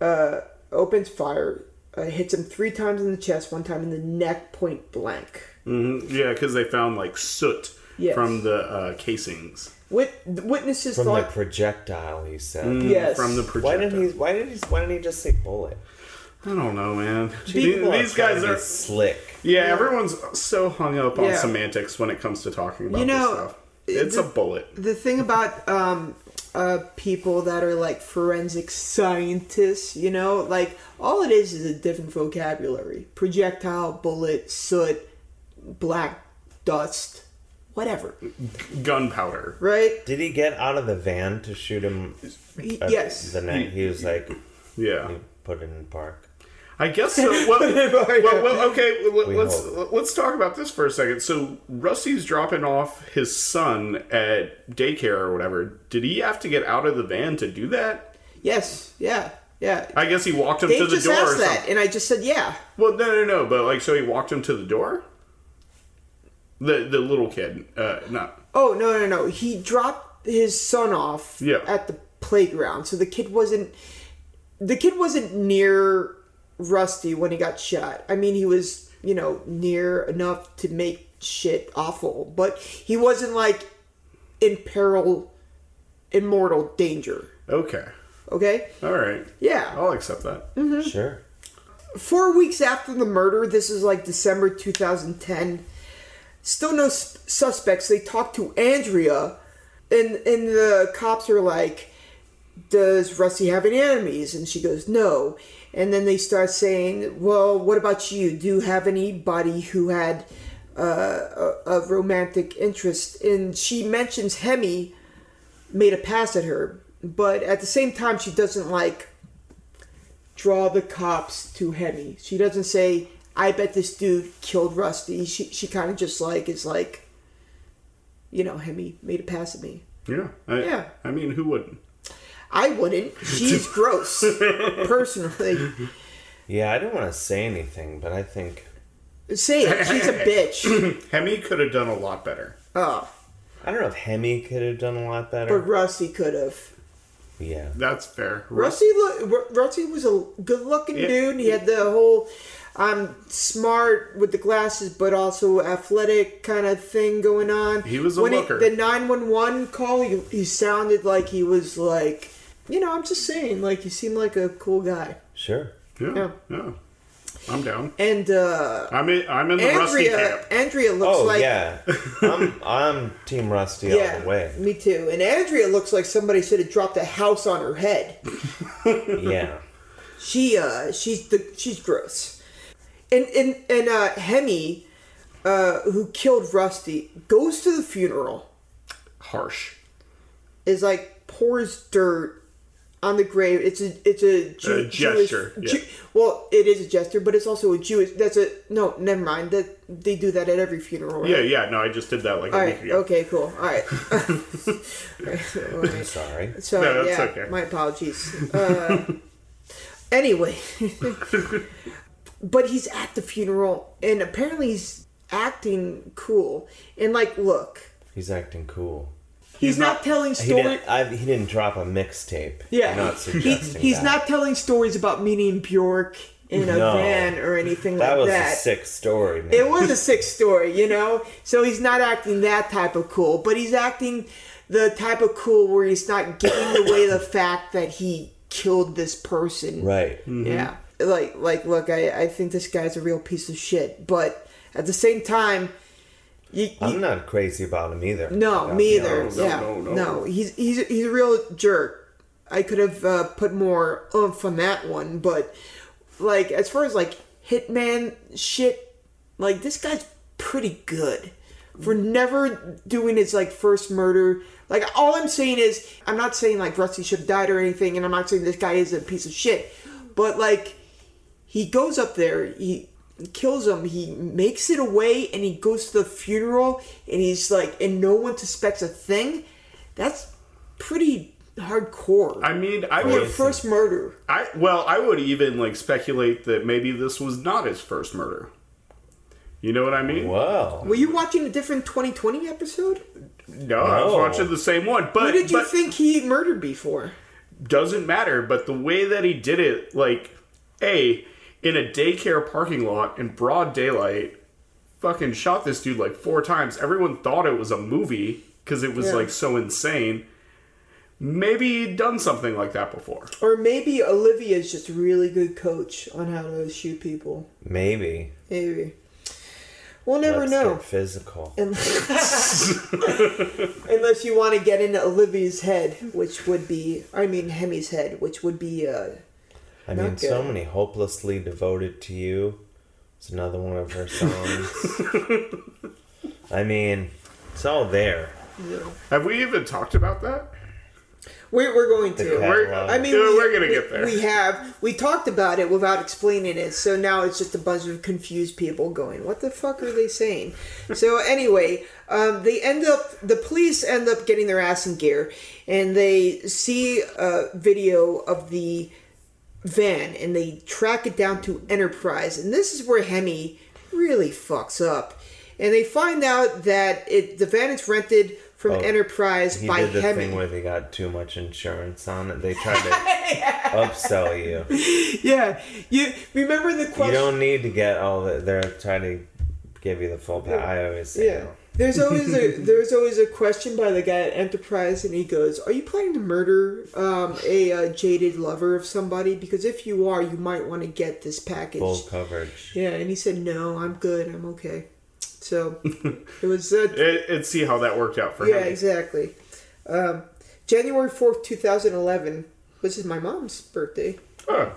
uh, opens fire, uh, hits him three times in the chest, one time in the neck, point blank. hmm Yeah, because they found like soot Yes. from the uh, casings. Wit- witnesses From thought, the projectile, he said. Mm, Yes. From the projectile." Why didn't he? Why did he? Why didn't he just say bullet? I don't know, man. People These trying guys to be are. slick. Yeah, everyone's so hung up on Yeah. semantics when it comes to talking about You know, this stuff. It's the- a bullet. the thing about um, uh, people that are like forensic scientists, you know, like all it is is a different vocabulary projectile, bullet, soot, black dust, whatever, Gunpowder. right? Did he get out of the van to shoot him? He- at yes. The night he was like, Yeah. he put it in park. I guess so. Well, well, well, okay, well, We let's hope. let's talk about this for a second. So Rusty's dropping off his son at daycare or whatever. Did he have to get out of the van to do that? Yes, yeah, yeah. I guess he walked him Dave to the just door. asked or that, and I just said, yeah. Well, no, no, no. But like, so he walked him to the door. The the little kid, uh, not Oh no no no! He dropped his son off Yeah. at the playground, so the kid wasn't the kid wasn't near Rusty when he got shot. I mean, he was you know near enough to make shit awful, but he wasn't like in peril, in mortal danger. okay. Okay, All right, yeah. I'll accept that. Mm-hmm. Sure. Four weeks after the murder, this is like December 2010. Still no s- suspects. They talk to Andrea, and and the cops are like, "Does Rusty have any enemies?" And she goes, "No." And then they start saying, "Well, what about you? Do you have anybody who had uh, a, a romantic interest?" And she mentions Hemi made a pass at her, but at the same time, she doesn't like draw the cops to Hemi. She doesn't say, "I bet this dude killed Rusty." She she kind of just like is like, you know, Hemi made a pass at me. Yeah, I, Yeah. I mean, who wouldn't? I wouldn't. She's gross, personally. Yeah, I didn't want to say anything, but I think Say it. She's a bitch. Hemi could have done a lot better. Oh, I don't know if Hemi could have done a lot better. but Rusty could have. yeah. That's fair. Rusty look. Ru- Rusty was a good-looking Yeah. dude. He had the whole, "I'm smart with the glasses, but also athletic kind of thing going on. He was a when looker. the nine one one call, he, he sounded like he was like, you know, I'm just saying, like you seem like a cool guy. Sure. Yeah, Yeah. yeah. I'm down. And uh, I'm in. I'm in the rusty camp. Andrea looks Oh like yeah, I'm I'm Team Rusty all yeah, the way. me too. And Andrea looks like somebody should have dropped a house on her head. Yeah. She uh she's the she's gross. And and and uh Hemi, uh, who killed Rusty, goes to the funeral, Harsh. is like pours dirt on the grave. It's a it's a, Jew, A gesture, Jewish, yeah. Jew- well, it is a gesture, but it's also a Jewish. That's a no. Never mind. That they do that at every funeral. Right? Yeah, yeah. No, I just did that like a All week ago. Okay. Cool. All right. All right. Sorry. So No, that's yeah, okay. my apologies. Uh, anyway, but he's at the funeral, and apparently he's acting cool. And like, look, He's acting cool. He's, He's not, not- telling He stories. didn't. He didn't drop a mixtape. Yeah, I'm not he, he's that. not telling stories about meeting Bjork in a No. van or anything That like that. that. Was a sick story. Man. It was a sick story, you know? So he's not acting that type of cool, but he's acting the type of cool where he's not giving away the fact that he killed this person. right. Mm-hmm. Yeah. Like like look, I, I think this guy's a real piece of shit, but at the same time you, you- I'm not crazy about him either. no, I'll me either. no, yeah. no, no. he's he's he's a real jerk. I could have uh, put more oomph on that one, but like as far as like hitman shit, like this guy's pretty good for never doing his like first murder. Like all I'm saying is, I'm not saying like Rusty should have died or anything, and I'm not saying this guy is a piece of shit, but like he goes up there, he kills him, he makes it away, and he goes to the funeral, and he's like, and no one suspects a thing. That's pretty hardcore. I mean, I for your would, first murder. I well, I would even like speculate that maybe this was not his first murder. You know what I mean? Whoa. Were you watching a different 2020 episode? No, I was watching the same one, but Who did you but think he murdered before? doesn't matter. But the way that he did it, like, a in a daycare parking lot in broad daylight, fucking shot this dude like four times. Everyone thought it was a movie because it was Yeah. like so insane. Maybe he'd done something like that before. Or maybe Olivia's just a really good coach on how to shoot people. Maybe. Maybe. We'll never Let's know. get physical. Unless, unless you want to get into Olivia's head, which would be, I mean, Hemi's head, which would be, uh, I Not mean, so many hopelessly devoted to you. It's another one of her songs. I mean, it's all there. Have we even talked about that? we're, we're going to. We're, I mean, yeah, we, we're gonna we- get there. We have we talked about it without explaining it, so now it's just a bunch of confused people going, "What the fuck are they saying?" so anyway, um, they end up the police end up getting their ass in gear, and they see a video of the van, and they track it down to Enterprise, and this is where Hemi really fucks up, and they find out that it the van is rented from Oh, Enterprise He by did the Hemi. thing where they got too much insurance on it. They tried to upsell you. Yeah, you remember the question. You don't need to get all the. They're trying to give you the full. Pa- I always say yeah, no. There's always a there's always a question by the guy at Enterprise, and he goes, "Are you planning to murder um, a uh, jaded lover of somebody? Because if you are, you might want to get this package." full coverage. Yeah, and he said, "No, I'm good. I'm okay." So it was uh, It, and see how that worked out for yeah, him. Yeah, exactly. Um, January fourth, two thousand eleven. This is my mom's birthday. Oh,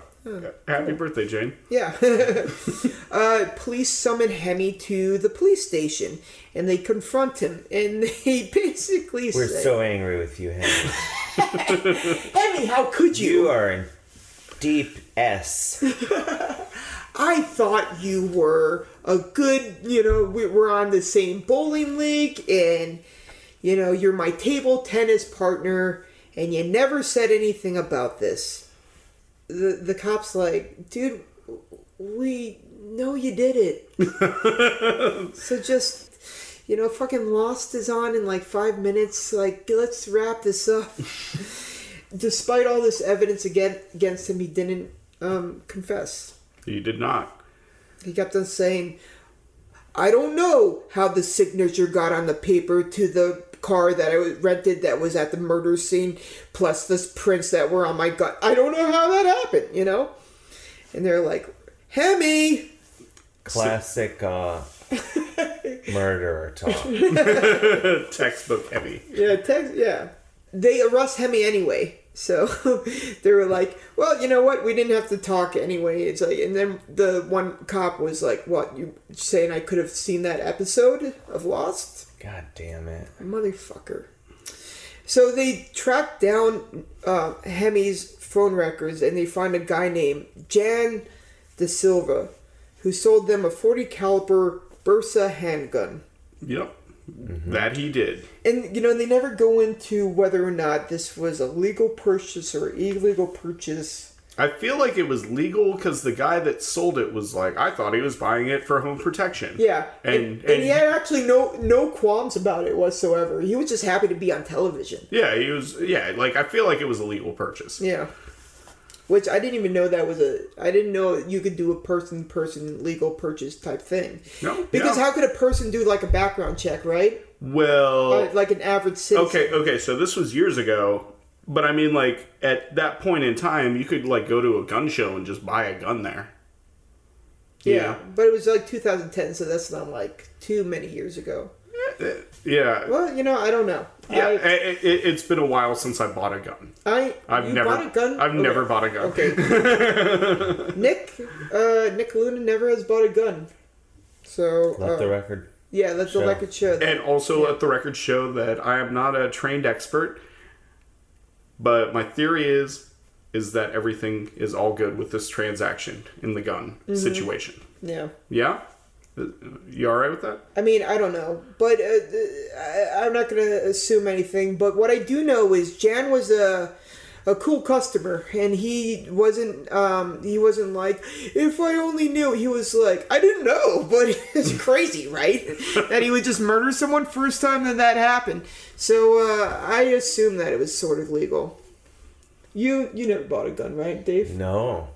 happy birthday, Jane. Yeah. uh, police summon Hemi to the police station and they confront him and they basically says We're say, so angry with you, Henry. Hemi, how could you? You are in deep S. I thought you were a good, you know, we were on the same bowling league and, you know, you're my table tennis partner and you never said anything about this. The, the cop's like, dude, we know you did it. so just, you know, fucking Lost is on in like five minutes. Like, let's wrap this up. Despite all this evidence again against him, he didn't um, confess. He did not. He kept on saying, I don't know how the signature got on the paper to the car that I rented that was at the murder scene, plus the prints that were on my gun. I don't know how that happened, you know? And they're like, Hemi! Classic uh, murderer talk. Textbook heavy. Yeah, text, yeah. They arrest Hemi anyway. So they were like, well, you know what? We didn't have to talk anyway. It's like, and then the one cop was like, what? You saying I could have seen that episode of Lost? God damn it. Motherfucker. So they track down uh, Hemi's phone records and they find a guy named Jan De Silva who sold them a 40 caliber Bersa handgun. Yep. That he did. And you know they never go into whether or not this was a legal purchase or illegal purchase. I feel like it was legal because the guy that sold it was like, I thought he was buying it for home protection. Yeah, And, and, and, and he had actually no no qualms about it whatsoever. He was just happy to be on television. yeah, he was, yeah, like, I feel like it was a legal purchase. Yeah. Which I didn't even know that was a. I didn't know you could do a person person legal purchase type thing. No, Because yeah. how could a person do like a background check, right? Well, Uh, like an average citizen. okay, okay, so this was years ago, but I mean, like, at that point in time, you could, like, go to a gun show and just buy a gun there. Yeah, but it was like 2010, so that's not like too many years ago. Yeah. Well, you know, I don't know. Yeah, I, it, it, it's been a while since I bought a gun. I I've you never bought a gun. I've Okay. never bought a gun. Okay. Nick, uh, Nick Luna never has bought a gun. So Let uh, the record. yeah, let the record show that. And also let the record show that I am not a trained expert, but my theory is is that everything is all good with this transaction in the gun Mm-hmm. situation. yeah. Yeah? You all right with that? I mean, I don't know, but uh, I, I'm not going to assume anything. But what I do know is Jan was a a cool customer, and he wasn't um, he wasn't like if I only knew. He was like I didn't know, but it's crazy, right? that he would just murder someone first time that that happened. So uh, I assume that it was sort of legal. You you never bought a gun, right, Dave? No,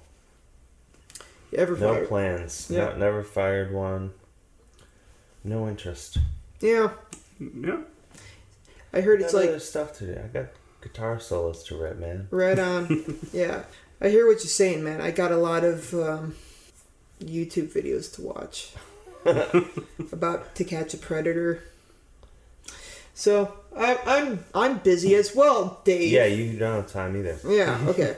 You ever no fired? plans. Yeah. No, never fired one. No interest. Yeah, Yeah. I heard it's like other stuff to do. I got guitar solos to rip, man. Right on. yeah. I hear what you're saying, man. I got a lot of um, YouTube videos to watch about to catch a predator. So I, I'm I'm busy as well, Dave. Yeah, you don't have time either. Yeah. Okay.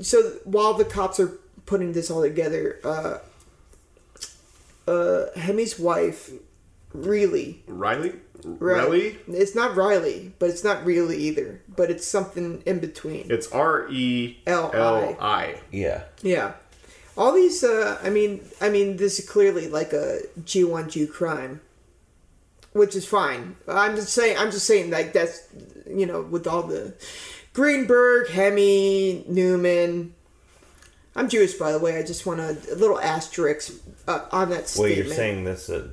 so while the cops are putting this all together, uh, uh, Hemi's wife, really, Riley? Ri- Riley? It's not Riley, but it's not really either. But it's something in between. It's R E L I. Yeah. Yeah. All these, uh, I mean, I mean, this is clearly like a Jew on Jew crime, which is fine. I'm just saying, I'm just saying, like that's, you know, with all the Greenberg, Hemi, Neuman. I'm Jewish, by the way. I just want a, a little asterisk uh, on that Well, statement. you're saying this. Uh,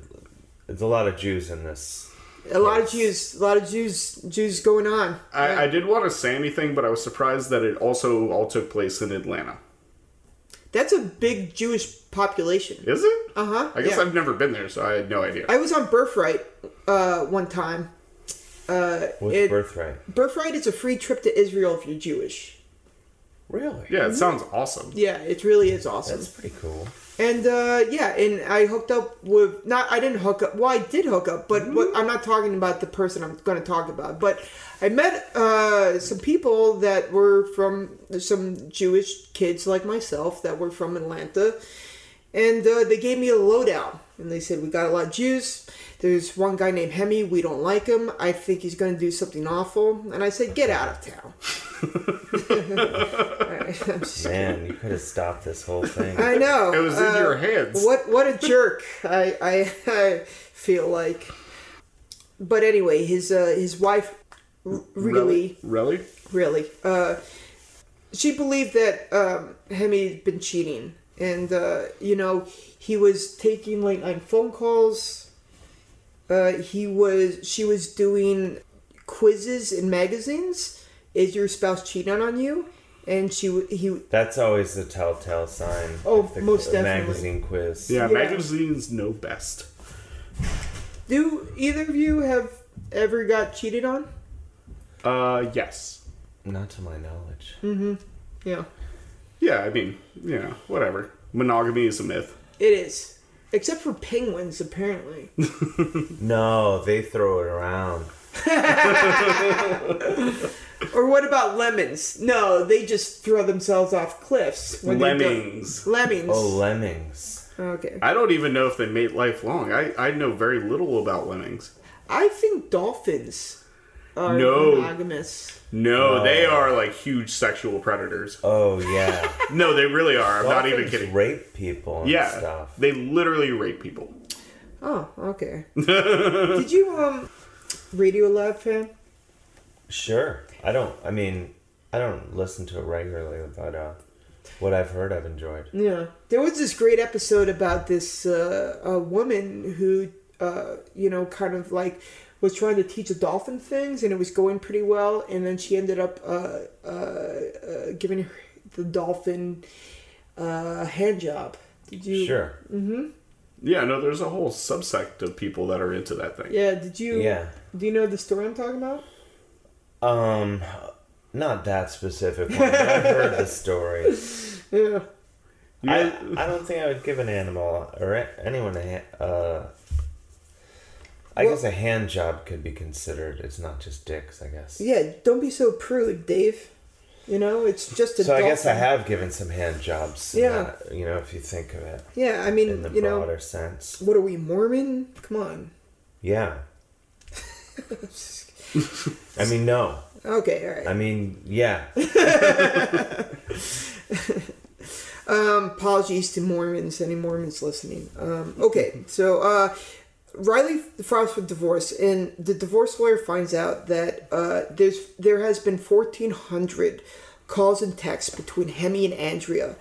there's a lot of Jews in this. A lot of Jews, a lot of Jews, Jews going on. I, I didn't want to say anything, but I was surprised that it also all took place in Atlanta. That's a big Jewish population. Is it? Uh huh. I guess yeah. I've never been there, so I had no idea. I was on Birthright uh, one time. Uh, What's it- birthright? Birthright is a free trip to Israel if you're Jewish. Really? yeah, it sounds awesome. Yeah, it really is awesome. That's pretty cool. And uh, yeah, and I hooked up with not I didn't hook up. Well, I did hook up, but what, I'm not talking about the person I'm going to talk about. But I met uh, some people that were from some Jewish kids like myself that were from Atlanta, and uh, they gave me a lowdown. And they said we got a lot of Jews. There's one guy named Hemi. We don't like him. I think he's going to do something awful. And I said, get out of town. Alright, Man, you could have stopped this whole thing. I know. It was in uh, your hands. What what a jerk! I I, I feel like. But anyway, his uh, his wife really Really? really uh, she believed that um, Hemi had been cheating, and uh, you know he was taking late night phone calls. Uh, he was she was doing quizzes in magazines. Is your spouse cheating on you? And she w- he That's always the telltale sign. Oh, If the most qu- definitely. Magazine quiz. Yeah, Yeah. magazines know best. Do either of you have ever got cheated on? Uh, yes. Not to my knowledge. Mm-hmm. Yeah, Yeah, I mean, you know, whatever. Monogamy is a myth. it is. Except for penguins, apparently. No, they throw it around. or what about lemons? No, they just throw themselves off cliffs. when they go- Lemmings. Lemmings. Oh, lemmings. okay. I don't even know if they mate lifelong. I, I know very little about lemmings. I think dolphins are No. monogamous. No, No. they are like huge sexual predators. Oh yeah. No, they really are. I'm not even Dolphins kidding. Rape people and Yeah, stuff. they literally rape people. Oh, okay. Did you um Radiolab fan? Sure. I don't. I mean, I don't listen to it regularly, but uh, what I've heard, I've enjoyed. Yeah, there was this great episode about this uh, a woman who, uh, you know, kind of like was trying to teach a dolphin things, and it was going pretty well, and then she ended up uh, uh, uh, giving her the dolphin uh, a hand job. Did you? Sure. Yeah, no, there's a whole subsect of people that are into that thing. Yeah. Did you? Yeah. Do you know the story I'm talking about? Um, not that specific one. I've heard the story. Yeah. I, I don't think I would give an animal or anyone a uh. I Well- guess a hand job could be considered. It's not just dicks, I guess. Yeah. Don't be so prude, Dave. You know, it's just a. So I guess I have given some hand jobs. Yeah. that, you know, if you think of it Yeah, I mean, in the you know, broader sense. what are we Mormon? Come on. Yeah. I mean, no. Okay, all right. I mean, yeah. Um, apologies to Mormons, any Mormons listening. Um, okay, so uh, Riley files for divorce, and the divorce lawyer finds out that uh, there's there has been fourteen hundred calls and texts between Hemi and Andrea.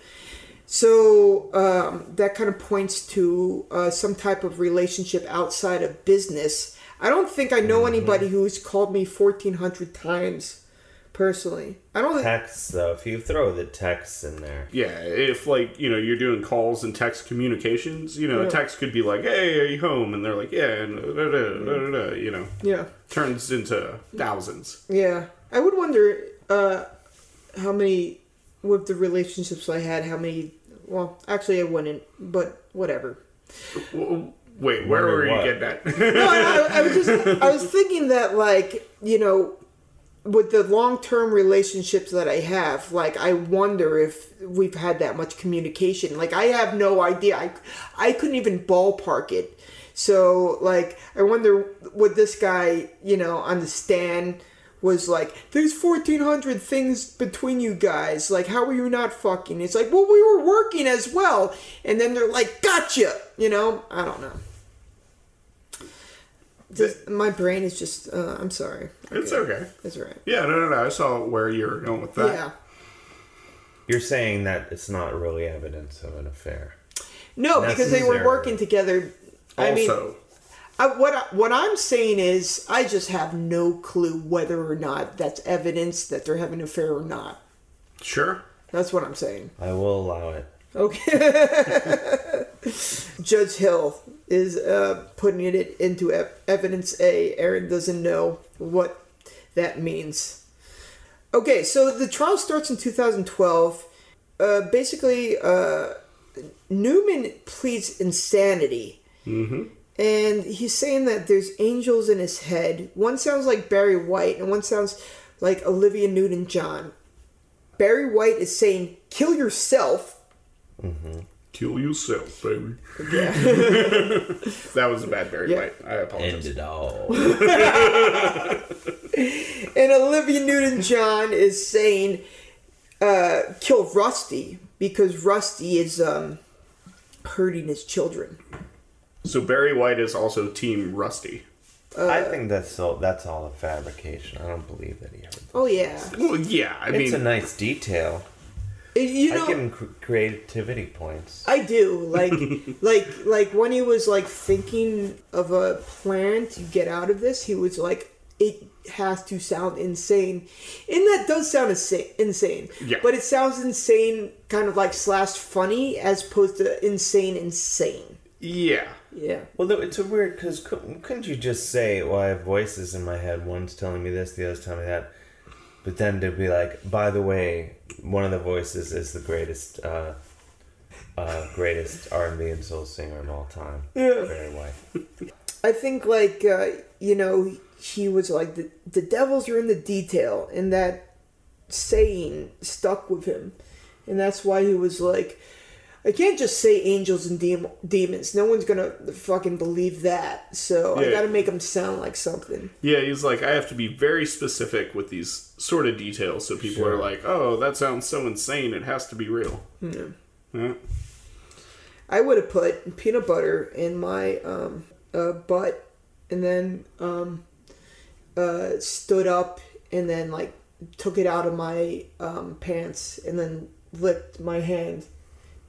So um, that kind of points to uh, some type of relationship outside of business. I don't think I know anybody who's called me fourteen hundred times personally. I don't think. Texts though, if you throw the texts in there, Yeah, if like you know you're doing calls and text communications, you know Yeah. a text could be like, "Hey, are you home?" and they're like, "Yeah," and da, da, da, da, da, you know, Yeah. turns into thousands. Yeah, I would wonder uh, how many with the relationships I had. How many? Well, actually, I wouldn't, but whatever. W- Wait, where Wonder were you what? getting at? No, I, I was just I was thinking that like you know, with the long term relationships that I have, like I wonder if we've had that much communication. Like I have no idea. I I couldn't even ballpark it. So like I wonder would this guy you know on the stand was like there's 1400 things between you guys. Like how are you not fucking? It's like well we were working as well. And then they're like gotcha. You know? I don't know. Just, my brain is just uh, i'm sorry. It's okay. It's right. Yeah, no, no, no. I saw where you were going with that. yeah. You're saying that it's not really evidence of an affair. no because they were working together. I mean Also, I, what I, what I'm saying is, I just have no clue whether or not that's evidence that they're having an affair or not. sure. That's what I'm saying. I will allow it. Okay. Judge Hill is uh, putting it into ev- evidence A. Aaron doesn't know what that means. Okay, so the trial starts in 2012. Uh, basically, uh, Neuman pleads insanity. Mm-hmm. And he's saying that there's angels in his head. One sounds like Barry White, and one sounds like Olivia Newton John. Barry White is saying, kill yourself. Kill yourself, baby. that was a bad Barry Yeah. White. I apologize. it all. And Olivia Newton John is saying, uh, kill Rusty because Rusty is um, hurting his children. So Barry White is also Team Rusty. I uh, think that's all. That's all a fabrication. I don't believe that he heard. That. Oh, yeah. Well, yeah. I It's mean, it's a nice detail. Uh, you know, I give him cr- creativity points. I do like like like when he was like thinking of a plan to get out of this, he was like, it has to sound insane, and that does sound insane. Insane, Yeah. But it sounds insane, kind of like slash funny, as opposed to insane insane. Yeah. Yeah. Well, though, it's a weird because couldn't, couldn't you just say, "Well, I have voices in my head. One's telling me this, the other's telling me that," but then to be like, "By the way, one of the voices is the greatest, uh, uh, greatest R and B and soul singer of all time." Yeah. Barry White. I think like uh, you know he was like the the devils are in the detail, and that saying stuck with him, and that's why he was like, I can't just say angels and dem- demons. No one's gonna fucking believe that. So I gotta make them sound like something. Yeah, he's like, I have to be very specific with these sort of details so people are like, oh, that sounds so insane, it has to be real. Yeah. I would have put peanut butter in my um, uh, butt, and then um, uh, stood up, and then like took it out of my um, pants, and then licked my hand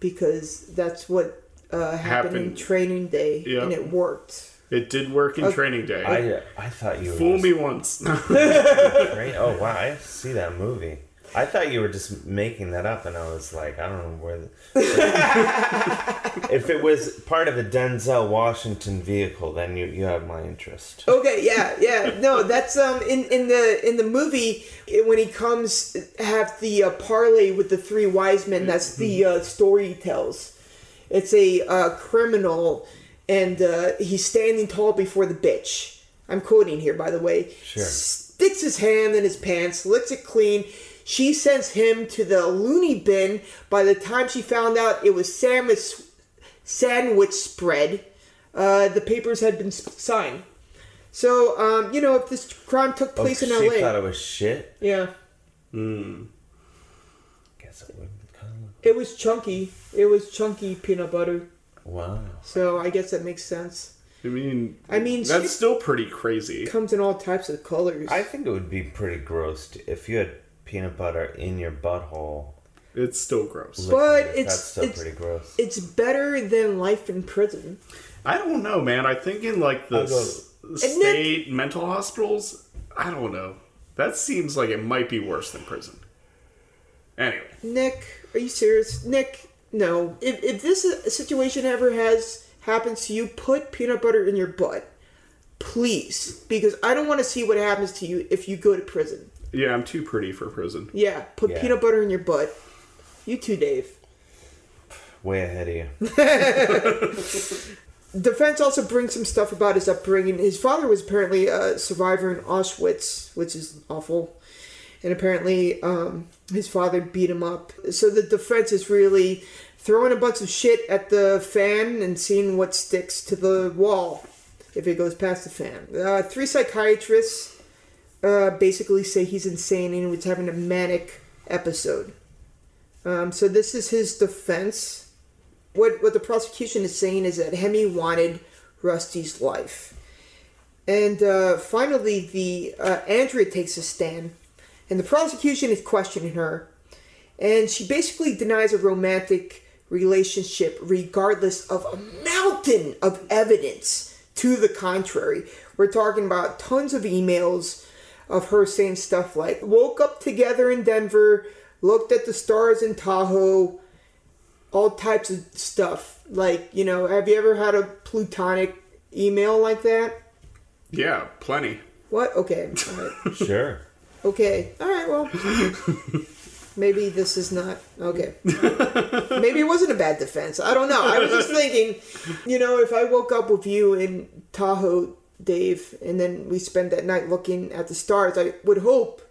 because that's what uh, happened, in training day, Yeah. and it worked. It did work in Okay. training day. I I thought you Fool just me once. Oh wow, I see that movie. I thought you were just making that up, and I was like, I don't know where. The... if it was part of a Denzel Washington vehicle, then you you have my interest. Okay, yeah, yeah. No, that's um in in the in the movie it- when he comes have the uh, parlay with the three wise men. That's the uh, story he tells. It's a uh, criminal, and uh, he's standing tall before the bitch. I'm quoting here, by the way. Sure. Sticks his hand in his pants, licks it clean. She sends him to the loony bin. By the time she found out it was sandwich sandwich spread, uh, the papers had been signed. So, um, you know, if this crime took Oh, place in she LA, thought it was shit. yeah, Guess it would. Kind of... It was chunky. It was chunky peanut butter. Wow. So I guess that makes sense. I mean, I mean, that's still pretty crazy. It comes in all types of colors. I think it would be pretty gross to, if you had peanut butter in your butthole. It's still gross. But licking it's- that's still it's- pretty gross. it's better than life in prison. I don't know, man. I think in like the s- state mental hospitals, I don't know. That seems like it might be worse than prison. Anyway, Nick, are you serious? Nick, no. If, if this situation ever has happens to you, put peanut butter in your butt. Please. Because I don't want to see what happens to you if you go to prison. Yeah, I'm too pretty for prison. Yeah, put Yeah. peanut butter in your butt. You too, Dave. Way ahead of you. Defense also brings some stuff about his upbringing. His father was apparently a survivor in Auschwitz, which is awful. And apparently, um, his father beat him up. So the defense is really throwing a bunch of shit at the fan and seeing what sticks to the wall if it goes past the fan. Uh, three psychiatrists uh, basically say he's insane and was having a manic episode. Um, so this is his defense what what the prosecution is saying is that Hemi wanted Rusty's life. And uh, finally, the uh, Andrea takes a stand, and the prosecution is questioning her, and she basically denies a romantic relationship, regardless of a mountain of evidence to the contrary. We're talking about tons of emails of her saying stuff like, "Woke up together in Denver, looked at the stars in Tahoe." all types of stuff. Like, you know, have you ever had a plutonic email like that? Yeah, plenty. What? Okay. All right. Sure. Okay. All right. Well, maybe this is not okay. Maybe it wasn't a bad defense. I don't know. I was just thinking, you know, if I woke up with you in Tahoe, Dave, and then we spent that night looking at the stars, I would hope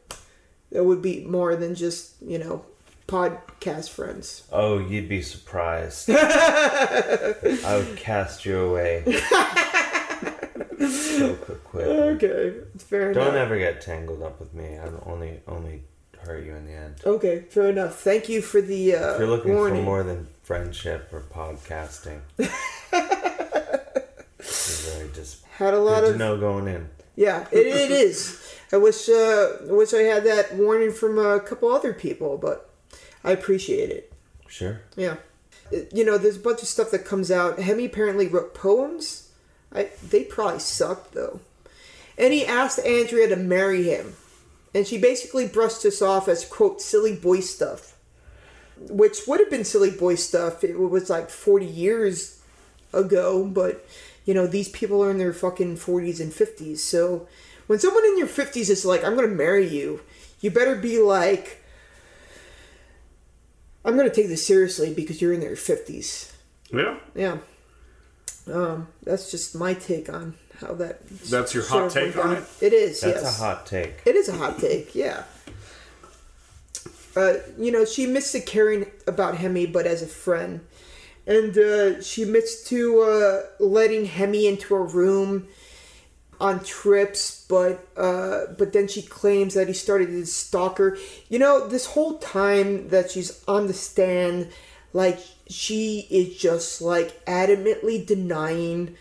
there would be more than just, you know, podcast friends. Oh, you'd be surprised. I would cast you away. so quick. Okay. Fair enough. Don't ever get tangled up with me. I'll only only hurt you in the end. Okay, fair enough. Thank you for the uh, If you're looking warning. for more than friendship or podcasting, you're really just Had a lot good of know going in. yeah. It, it is. I wish uh, I wish I had that warning from a couple other people, but I appreciate it. Sure. Yeah, It- you know, there's a bunch of stuff that comes out. Hemi apparently wrote poems. I they probably sucked though. And he asked Andrea to marry him, and she basically brushed this off as quote silly boy stuff, which would have been silly boy stuff. It was like 40 years ago, but you know these people are in their fucking 40s and 50s. So when someone in your 50s is like, "I'm gonna marry you," you better be like. I'm gonna take this seriously because you're in your fifties. Yeah, Yeah. Um, that's just my take on how that. That's your hot take on it? It is. That's yes. a hot take. It is a hot take. Yeah. Uh, you know, she admits to caring about Hemi, but as a friend, and uh, she admits to uh, letting Hemi into a room on trips, but uh, but then she claims that he started to stalk her. You know, this whole time that she's on the stand, like she is just like adamantly denying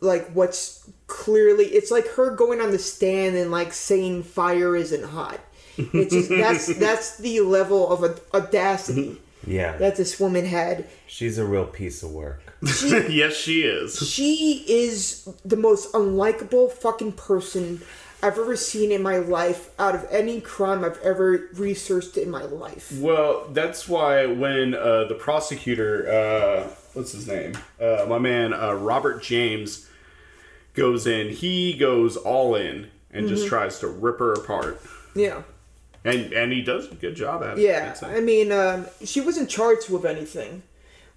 like what's clearly it's like her going on the stand and like saying fire isn't hot. It's just that's that's the level of audacity Yeah. that this woman had. She's a real piece of work. yes, she is. She is the most unlikable fucking person I've ever seen in my life out of any crime I've ever researched in my life. Well, that's why when uh, the prosecutor, uh, what's his name, uh, my man uh, Robert James, goes in, he goes all in and just Mm-hmm. tries to rip her apart, Yeah. And and he does a good job at it. Yeah, I'd say. I mean, um, she wasn't charged with anything,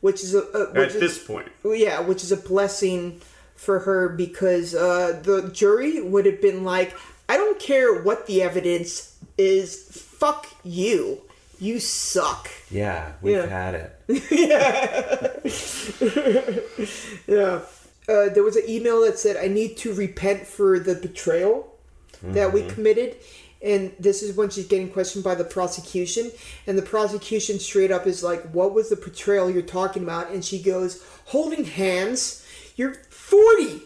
which is a, a which at is, this point, yeah, which is a blessing for her because uh, the jury would have been like, I don't care what the evidence is, fuck you, you suck. Yeah, we've Yeah. had it. Yeah. Uh, there was an email that said, I need to repent for the betrayal that we committed. And this is when she's getting questioned by the prosecution and the prosecution straight up is like what was the portrayal you're talking about? And she goes holding hands? You're 40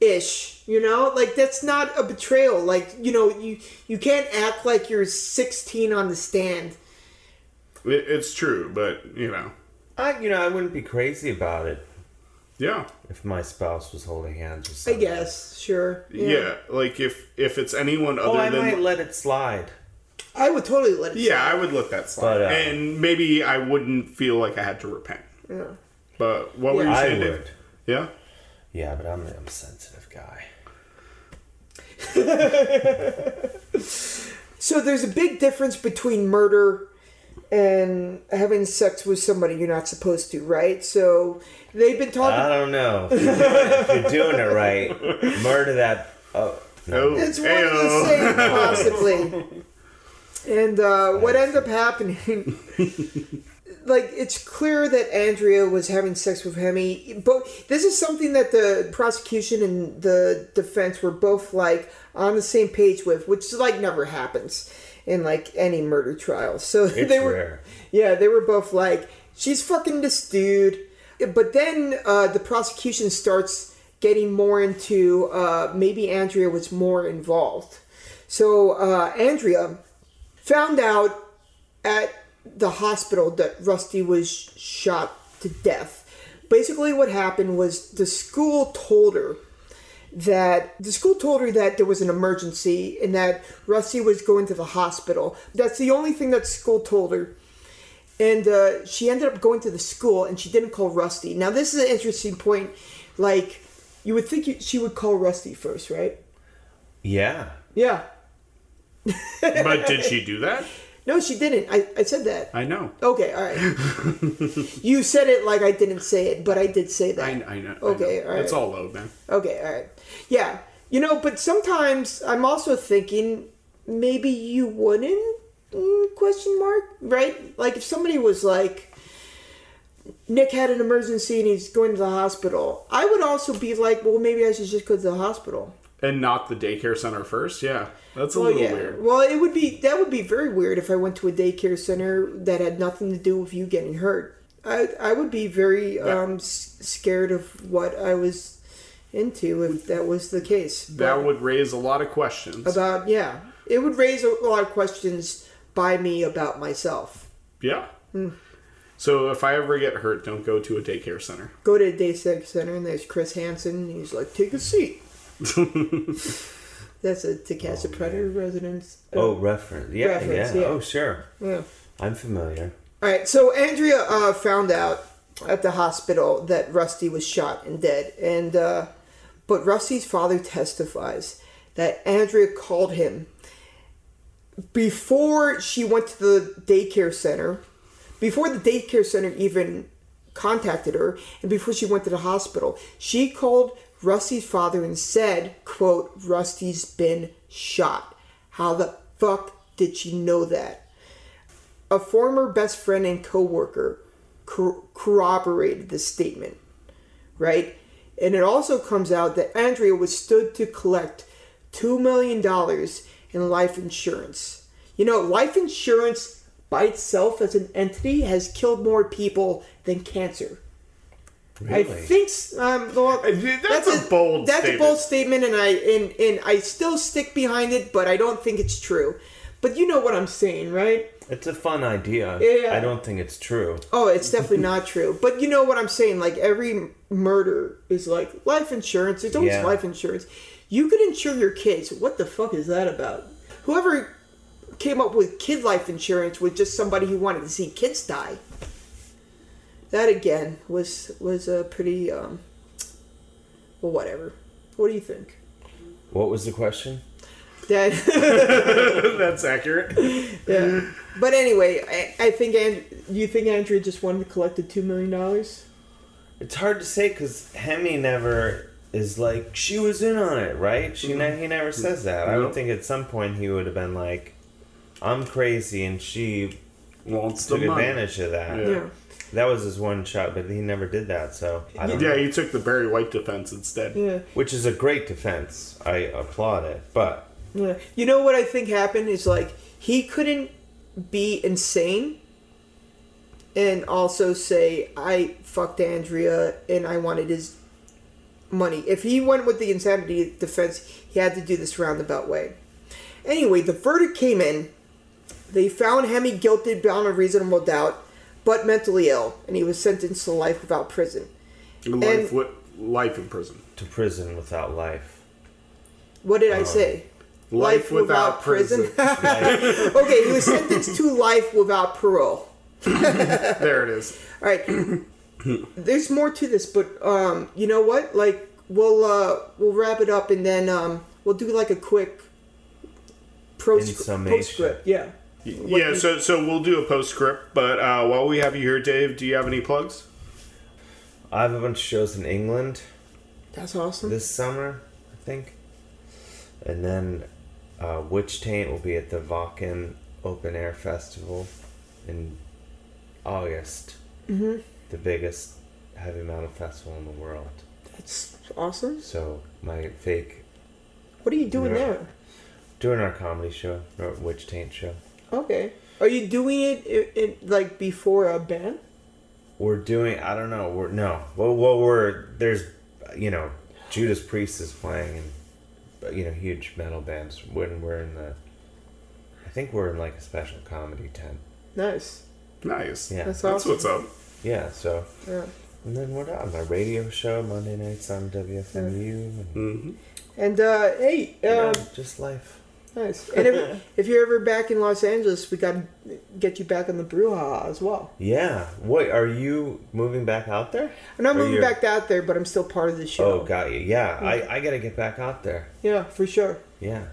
ish you know? Like that's not a betrayal. Like you know you you can't act like you're 16 on the stand. It's true, but you know, I, you know, I wouldn't be crazy about it yeah, if my spouse was holding hands with i someone. guess sure yeah. Like if if it's anyone other than Oh, I than might let it slide. i would totally let it yeah, I would let that slide, But, uh, and maybe I wouldn't feel like I had to repent. yeah. But what were you Yeah. I saying? Dave? would. Yeah. Yeah, but I'm, I'm a sensitive guy. So there's a big difference between murder and having sex with somebody you're not supposed to, right? So they've been talking. I don't know. If you're doing it, if you're right, murder that. Oh, no. it's one ayo. of the same, possibly. And uh, what ended up happening, like, it's clear that Andrea was having sex with Hemi, but this is something that the prosecution and the defense were both like on the same page with, which like never happens in like any murder trial. So it's they were, rare. yeah, they were both like, she's fucking this dude. But then uh, the prosecution starts getting more into uh, maybe Andrea was more involved. So uh, Andrea found out at the hospital that Rusty was shot to death. Basically, what happened was the school told her that the school told her that there was an emergency and that Rusty was going to the hospital. That's the only thing that school told her. And uh, she ended up going to the school and she didn't call Rusty. Now, this is an interesting point. Like, you would think you, she would call Rusty first, right? Yeah. Yeah. but did she do that? No, she didn't. I, I said that. I know. Okay, all right. you said it like I didn't say it, but I did say that. I, I know. I Okay, know. all right. It's all low, man. Okay, all right. Yeah, you know, but sometimes I'm also thinking maybe you wouldn't mm, question mark right? Like if somebody was like, Nick had an emergency and he's going to the hospital, I would also be like, well, maybe I should just go to the hospital. And not the daycare center first. Yeah, that's a Well, little yeah. weird. Well, it would be that would be very weird if I went to a daycare center that had nothing to do with you getting hurt. I I would be very um scared of what I was into if that was the case. That But would raise a lot of questions. about yeah, it would raise a lot of questions by me about myself. yeah. Hmm. So if I ever get hurt, don't go to a daycare center. Go to a daycare center and there's Chris Hansen. And he's like, take a seat. That's a To Catch a Predator residence. Oh, reference. Yeah, Reference, yeah. yeah. Oh, sure. yeah. I'm familiar. All right, so Andrea uh, found out at the hospital that Rusty was shot and dead, and uh, but Rusty's father testifies that Andrea called him before she went to the daycare center, before the daycare center even contacted her, and before she went to the hospital. She called Rusty's father and said, "quote Rusty's been shot." How the fuck did she know that? a former best friend and coworker cor- corroborated this statement, right? And it also comes out that Andrea was stood to collect two million dollars in life insurance. You know, life insurance by itself as an entity has killed more people than cancer. I think um, well, That's a bold That's statement. a bold statement, and I and, and I still stick behind it, but I don't think it's true. But you know what I'm saying, right? It's a fun idea. Yeah. I don't think it's true. Oh, it's definitely not true. But you know what I'm saying? Like every murder is like life insurance. It's always Yeah. life insurance. You could insure your kids. What the fuck is that about? Whoever came up with kid life insurance was just somebody who wanted to see kids die. That again was was a pretty um well whatever. What do you think? What was the question? That That's accurate. yeah. But anyway, I, I think and you think Andrea just wanted to collect the two million dollars? It's hard to say because Hemi never is like she was in on it, right? She ne- he never says that. I No. would think at some point he would have been like, "I'm crazy," and she Wants took money. advantage of that. Yeah. Yeah. That was his one shot, but he never did that. So I don't Yeah, know. he took the Barry White defense instead. Yeah. Which is a great defense. I applaud it, but Yeah. You know what I think happened is like he couldn't be insane and also say I fucked Andrea and I wanted his money. If he went with the insanity defense, he had to do this roundabout way. Anyway, the verdict came in. They found Hemi guilty beyond a reasonable doubt, but mentally ill, and he was sentenced to life without prison. Life, wi- life in prison. To prison without life. What did I say? Life without prison. okay, he was sentenced to life without parole. there it is. All right. There's more to this, but um, you know what? Like we'll uh, we'll wrap it up and then um, we'll do like a quick pros- In summation. Postscript. Yeah. Yeah, so so we'll do a postscript, but uh, while we have you here, Dave, do you have any plugs? I have a bunch of shows in England That's awesome. this summer, I think. And then uh, Witch Taint will be at the Wacken Open Air Festival in August. Mm-hmm. The biggest heavy metal festival in the world. That's awesome. So my fake What are you doing Yeah. there? doing our comedy show, our Witch Taint show. Okay. Are you doing it i i like before a band? We're doing. I don't know. We're no. Well, well, we're there's, you know, Judas Priest is playing and, you know, huge metal bands. When we're in the, I think we're in like a special comedy tent. Nice. Nice. Yeah. That's That's what's up. Yeah. So Yeah. and then what else? My radio show Monday nights on WFMU. And, hmm And uh, hey, you know, um, just life. Nice. And if, if you're ever back in Los Angeles, we got to get you back on the brouhaha as well. Yeah. What are you moving back out there? I'm not Or moving you're- back out there, but I'm still part of the show. Oh, got you. Yeah. I I gotta get back out there. Yeah, for sure. Yeah.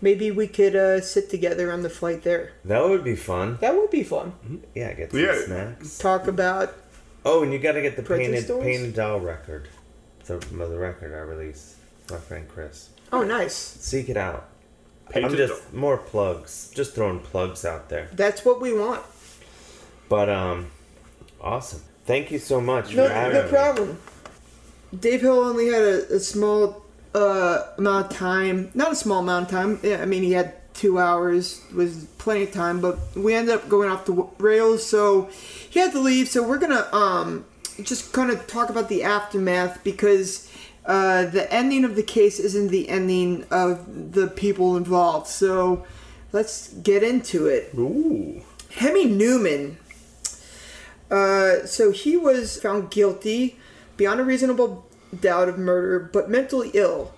Maybe we could uh, sit together on the flight there. That would be fun. That would be fun. Yeah. Get some Yeah. snacks. Talk about Oh, and you got to get the Printing painted stores? painted doll record. The, the record I released. My friend Chris. oh, nice. Seek it out. Painted I'm just more plugs. Just throwing plugs out there. That's what we want. But um, awesome. Thank you so much No, for having no me. problem. Dave Hill only had a, a small uh, amount of time. Not a small amount of time. Yeah, I mean, he had two hours, was plenty of time. But we ended up going off the rails, so he had to leave. So we're gonna um, just kind of talk about the aftermath because uh, the ending of the case isn't the ending of the people involved. So let's get into it. Ooh. Hemi Neuman. Uh, so he was found guilty beyond a reasonable doubt of murder, but mentally ill.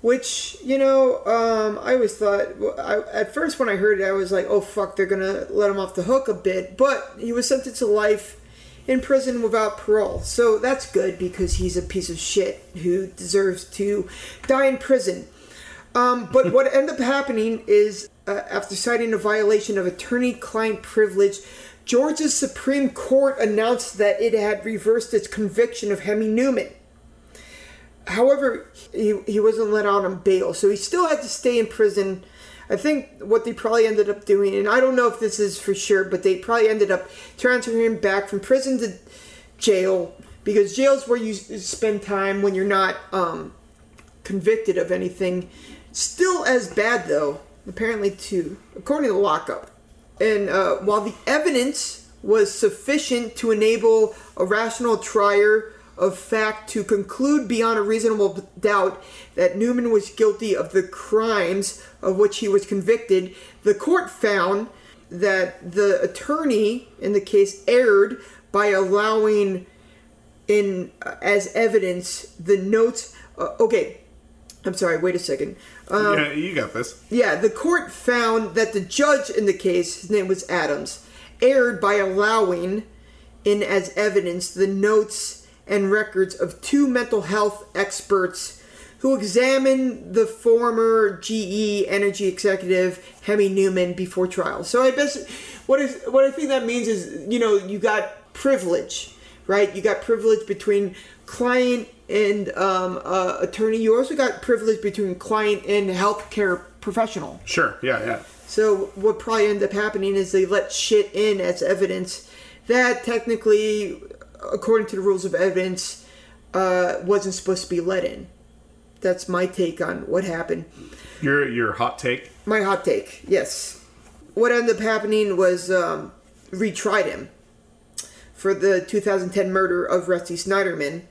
Which you know, um, I always thought. I, at first, when I heard it, I was like, "Oh fuck, they're gonna let him off the hook a bit." But he was sentenced to life in prison without parole, so that's good because he's a piece of shit who deserves to die in prison. Um, but what ended up happening is, uh, after citing a violation of attorney-client privilege, Georgia's Supreme Court announced that it had reversed its conviction of Hemi Neuman. However, he, he wasn't let out on bail, so he still had to stay in prison. I think what they probably ended up doing, and I don't know if this is for sure, but they probably ended up transferring him back from prison to jail because jail's where you spend time when you're not um, convicted of anything. Still as bad though, apparently too, according to the lockup. And uh, while the evidence was sufficient to enable a rational trier of fact to conclude beyond a reasonable doubt that Neuman was guilty of the crimes of which he was convicted, the court found that the attorney in the case erred by allowing in uh, as evidence the notes. Uh, okay, I'm sorry. Wait a second. Um, yeah, you got this. yeah, the court found that the judge in the case, his name was Adams, erred by allowing in as evidence the notes and records of two mental health experts who examined the former GE energy executive Hemi Neuman before trial. So I guess what is what I think that means is you know you got privilege, right? You got privilege between client and um, uh, attorney. You also got privilege between client and healthcare professional. Sure. Yeah, yeah. So what probably ended up happening is they let shit in as evidence that technically, according to the rules of evidence, uh, wasn't supposed to be let in. that's my take on what happened. Your your hot take. My hot take, yes. What ended up happening was um, retried him for the 2010 murder of Rusty Sneiderman.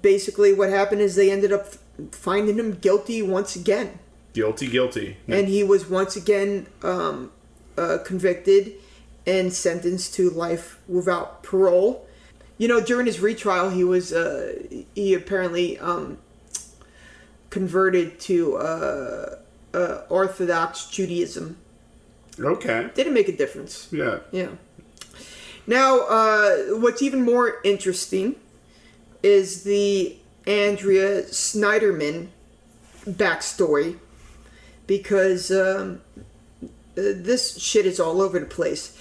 Basically, what happened is they ended up finding him guilty once again, Guilty, guilty. and he was once again um, uh, convicted and sentenced to life without parole. You know, during his retrial, he was uh, he apparently um, converted to uh, uh, Orthodox Judaism. Okay. Didn't make a difference. Yeah. Yeah. Now, uh, what's even more interesting is the Andrea Sneiderman backstory because um, uh, this shit is all over the place.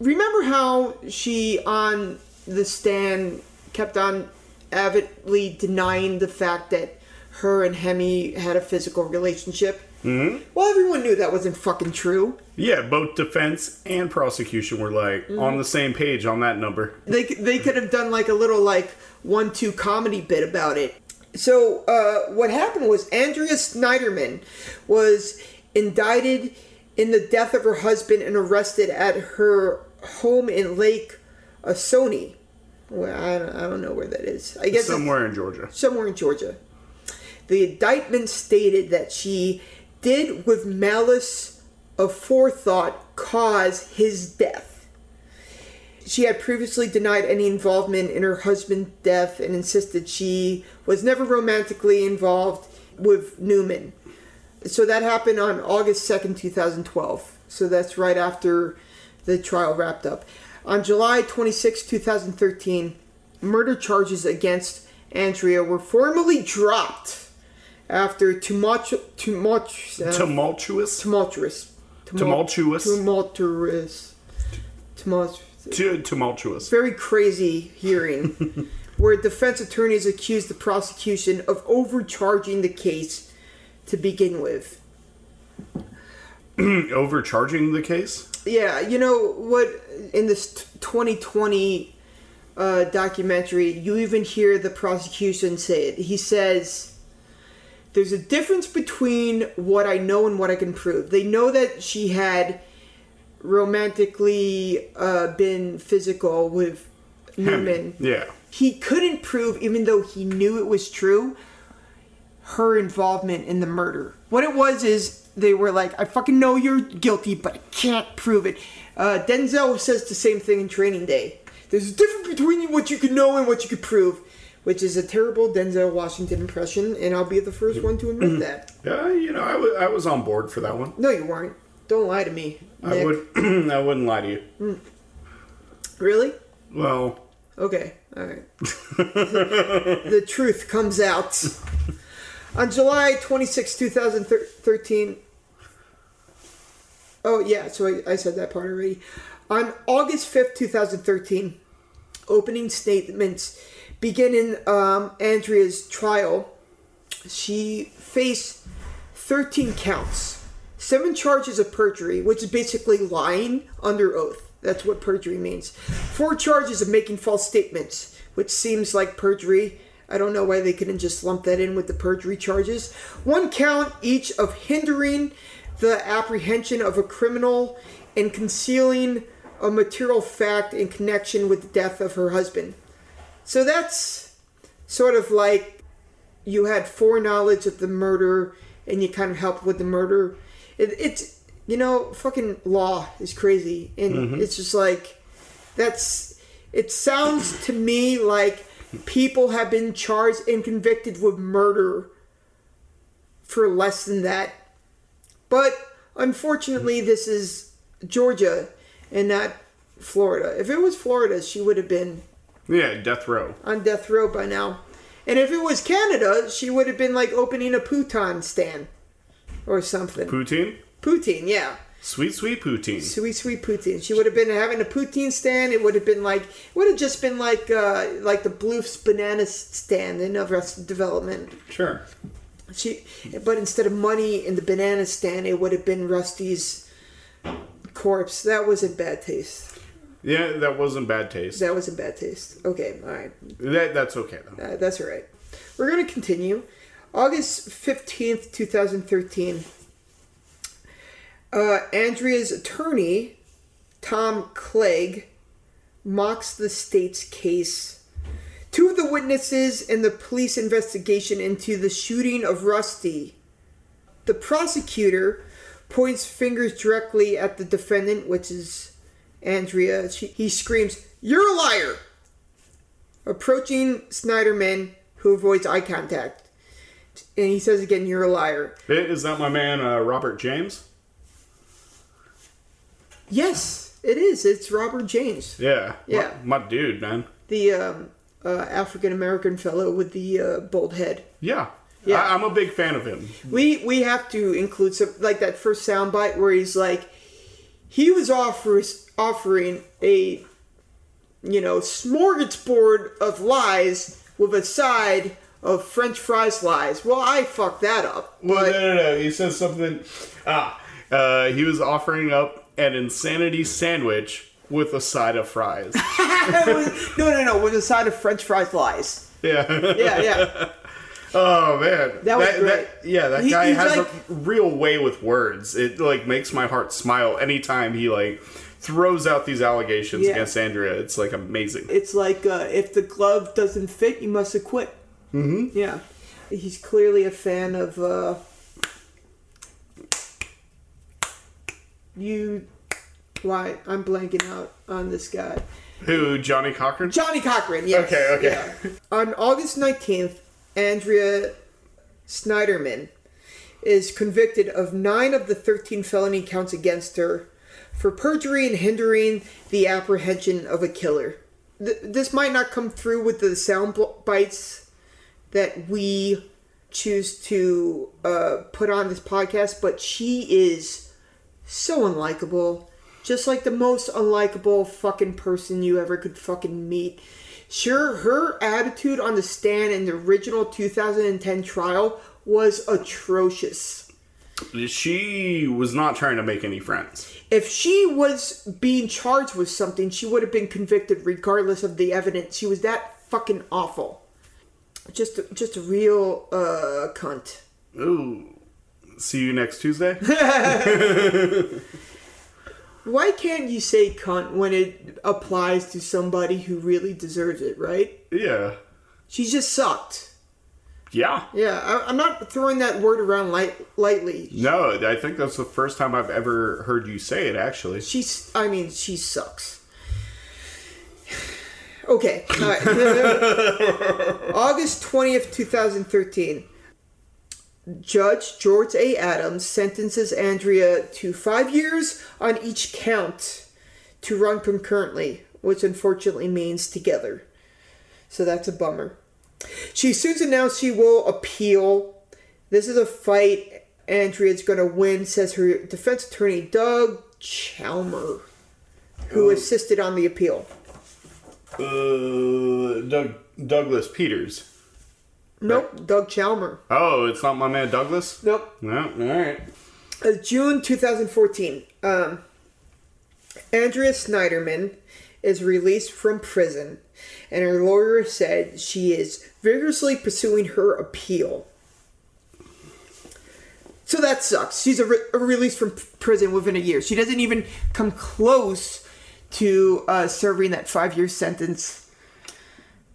Remember how she on the Stan kept on avidly denying the fact that her and Hemi had a physical relationship? Mm-hmm. Well, everyone knew that wasn't fucking true. Yeah, both defense and prosecution were like Mm. on the same page on that number. they they could have done like a little like one two comedy bit about it. So uh, what happened was Andrea Sneiderman was indicted in the death of her husband and arrested at her home in Lake Oconee. Well, I don't, I don't know where that is. I guess Somewhere in Georgia. somewhere in Georgia. The indictment stated that she did with malice aforethought cause his death. She had previously denied any involvement in her husband's death and insisted she was never romantically involved with Neuman. So that happened on August 2nd, 2012. So that's right after the trial wrapped up. On July 26, 2013, murder charges against Andrea were formally dropped after tumultu- tumult- uh, Tumultuous. tumultuous. Tumultuous. Tumultuous. Tumultuous. Tumultuous. Very crazy hearing where defense attorneys accused the prosecution of overcharging the case to begin with. Overcharging the case. Yeah, you know what? In this t- 2020 uh, documentary, you even hear the prosecution say it. He says, "There's a difference between what I know and what I can prove." They know that she had romantically uh, been physical with Neuman. Yeah. He couldn't prove, even though he knew it was true, her involvement in the murder. What it was is they were like, I fucking know you're guilty, but I can't prove it. Uh, Denzel says the same thing in Training Day. There's a difference between what you can know and what you can prove, which is a terrible Denzel Washington impression, and I'll be the first one to admit that. Yeah, you know, I wa- I was on board for that one. No, you weren't. Don't lie to me. I would I wouldn't lie to you. Really? Well, Okay, alright. the truth comes out. On July 26, 2013. Oh, yeah, so I, I said that part already. On August 5th, 2013, opening statements begin in um, Andrea's trial. She faced 13 counts, seven charges of perjury, which is basically lying under oath. That's what perjury means. Four charges of making false statements, which seems like perjury. I don't know why they couldn't just lump that in with the perjury charges. One count each of hindering the apprehension of a criminal and concealing a material fact in connection with the death of her husband. So that's sort of like you had foreknowledge of the murder and you kind of helped with the murder. It, it's you know fucking law is crazy and mm-hmm. it's just like that's it sounds to me like people have been charged and convicted with murder for less than that. But unfortunately this is Georgia and not Florida. If it was Florida, she would have been yeah, death row. on death row by now. And if it was Canada, she would have been like opening a Putin stand or something. Poutine? Poutine, yeah. Sweet, sweet poutine. Sweet, sweet Poutine. She would have been having a poutine stand. It would have been like, it would have just been like, uh, like the Bluth's banana stand in Arrested Development. Sure. She, but instead of money in the banana stand, it would have been Rusty's corpse. That was in bad taste. Yeah, that wasn't bad taste. That was in bad taste. Okay, all right. That that's okay though. Uh, that's all right. We're going to continue. August 15th, 2013. Uh, Andrea's attorney, Tom Clegg, mocks the state's case. Two of the witnesses in the police investigation into the shooting of Rusty. The prosecutor points fingers directly at the defendant, which is Andrea. She, he screams, You're a liar! Approaching Sneiderman, who avoids eye contact. And he says again, You're a liar. Is that my man uh, Robert James? Yes, it is. It's Robert James, Yeah. Yeah. My, my dude, man. the um, uh, African American fellow with the uh, bald head. Yeah. Yeah. I, I'm a big fan of him. We we have to include some like that first soundbite where he's like, he was offers offering a, you know, smorgasbord of lies with a side of French fries lies. Well, I fucked that up. Well, but no, no, no. He says something. Ah, uh, he was offering up an insanity sandwich with a side of fries. no, no, no, with a side of French fries lies. yeah. Yeah, yeah. Oh man, That was great. yeah, that He- guy has like- a real way with words. It like makes my heart smile anytime he like throws out these allegations Yeah. against Andrea. It's like amazing. It's like uh, if the glove doesn't fit, you must acquit. Mm-hmm. Yeah, he's clearly a fan of uh, you. Why I'm blanking out on this guy, Who Johnnie Cochran? Johnnie Cochran. Yes. Okay, okay. yeah. On August nineteenth, Andrea Sneiderman is convicted of nine of the thirteen felony counts against her for perjury and hindering the apprehension of a killer. Th- this might not come through with the sound bites that we choose to uh, put on this podcast, but she is so unlikable. Just like the most unlikable fucking person you ever could fucking meet. Sure, her attitude on the stand in the original 2010 trial was atrocious. She was not trying to make any friends. If she was being charged with something, she would have been convicted regardless of the evidence. She was that fucking awful. Just, a, just a real uh, cunt. Ooh. See you next Tuesday. Why can't you say cunt when it applies to somebody who really deserves it, right? yeah. She just sucked. Yeah. Yeah, I, I'm not throwing that word around light, lightly. No, I think that's the first time I've ever heard you say it. Actually. She's, I mean, she sucks. Okay, all right. August 20th, 2013. Judge George A. Adams sentences Andrea to five years on each count to run concurrently, which unfortunately means together. So that's a bummer. She soon announced she will appeal. This is a fight Andrea's going to win, says her defense attorney, Doug Chalmer, who assisted on the appeal. Uh, Doug Douglas Peters. Nope, Doug Chalmer. Oh, it's not my man Douglas. Nope. No, all right. Uh, June 2014. Um, Andrea Sneiderman is released from prison, and her lawyer said she is vigorously pursuing her appeal. So that sucks. She's a, re- a release from prison within a year. She doesn't even come close to uh, serving that five year sentence.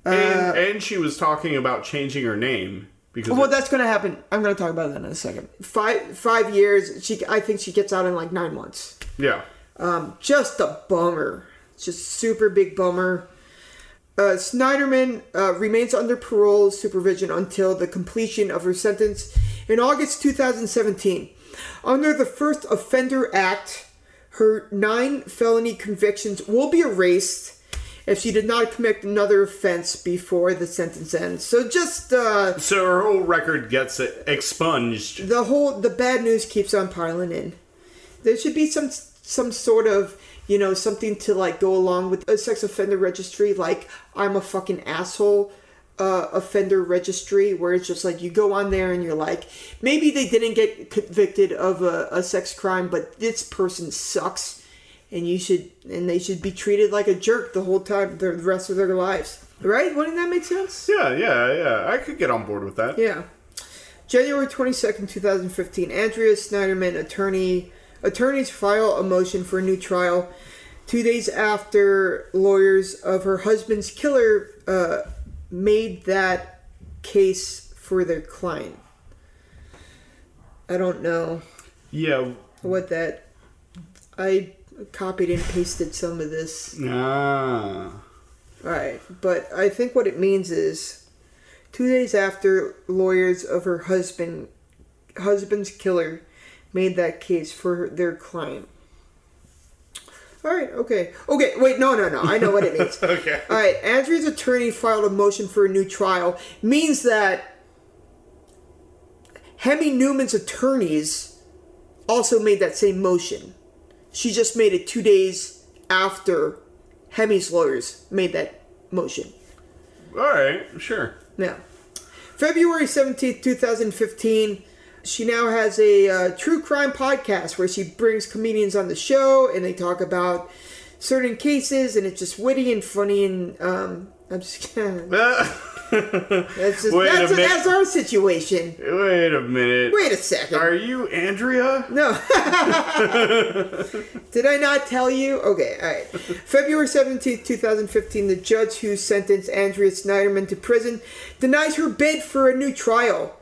And and she was talking about changing her name because Well, that's going to happen. I'm going to talk about that in a second. Five five years. She, I think she gets out in like nine months. yeah. Um, just a bummer. Just super big bummer. Uh, Sneiderman uh, remains under parole supervision until the completion of her sentence in August 2017. Under the First Offender Act, her nine felony convictions will be erased if she did not commit another offense before the sentence ends. So just uh, So her whole record gets expunged. the whole the bad news keeps on piling in. There should be some some sort of you know something to like go along with a sex offender registry, like I'm a fucking asshole uh, offender registry, where it's just like you go on there and you're like, maybe they didn't get convicted of a, a sex crime, but this person sucks, and you should and they should be treated like a jerk the whole time the rest of their lives. Right? Wouldn't that make sense? Yeah, yeah, yeah. I could get on board with that. Yeah. January 22nd, 2015, Andrea Sneiderman, attorney, attorneys file a motion for a new trial two days after lawyers of her husband's killer uh, made that case for their client. I don't know Yeah. what that. I copied and pasted some of this. Ah. Alright, but I think what it means is two days after lawyers of her husband husband's killer made that case for their client. Alright, okay. Okay, wait, no, no, no. I know what it means. Okay. Alright, Andrew's attorney filed a motion for a new trial. Means that Hemi Neuman's attorneys also made that same motion. She just made it two days after Hemi's lawyers made that motion. All right. Sure. Now, February 17th, 2015, she now has a uh, true crime podcast where she brings comedians on the show and they talk about certain cases and it's just witty and funny and um, I'm just that's just Wait a that's, minute. that's our situation. Wait a minute. Wait a second. Are you Andrea? No. Did I not tell you? Okay, alright. February 17th, 2015, the judge who sentenced Andrea Sneiderman to prison denies her bid for a new trial,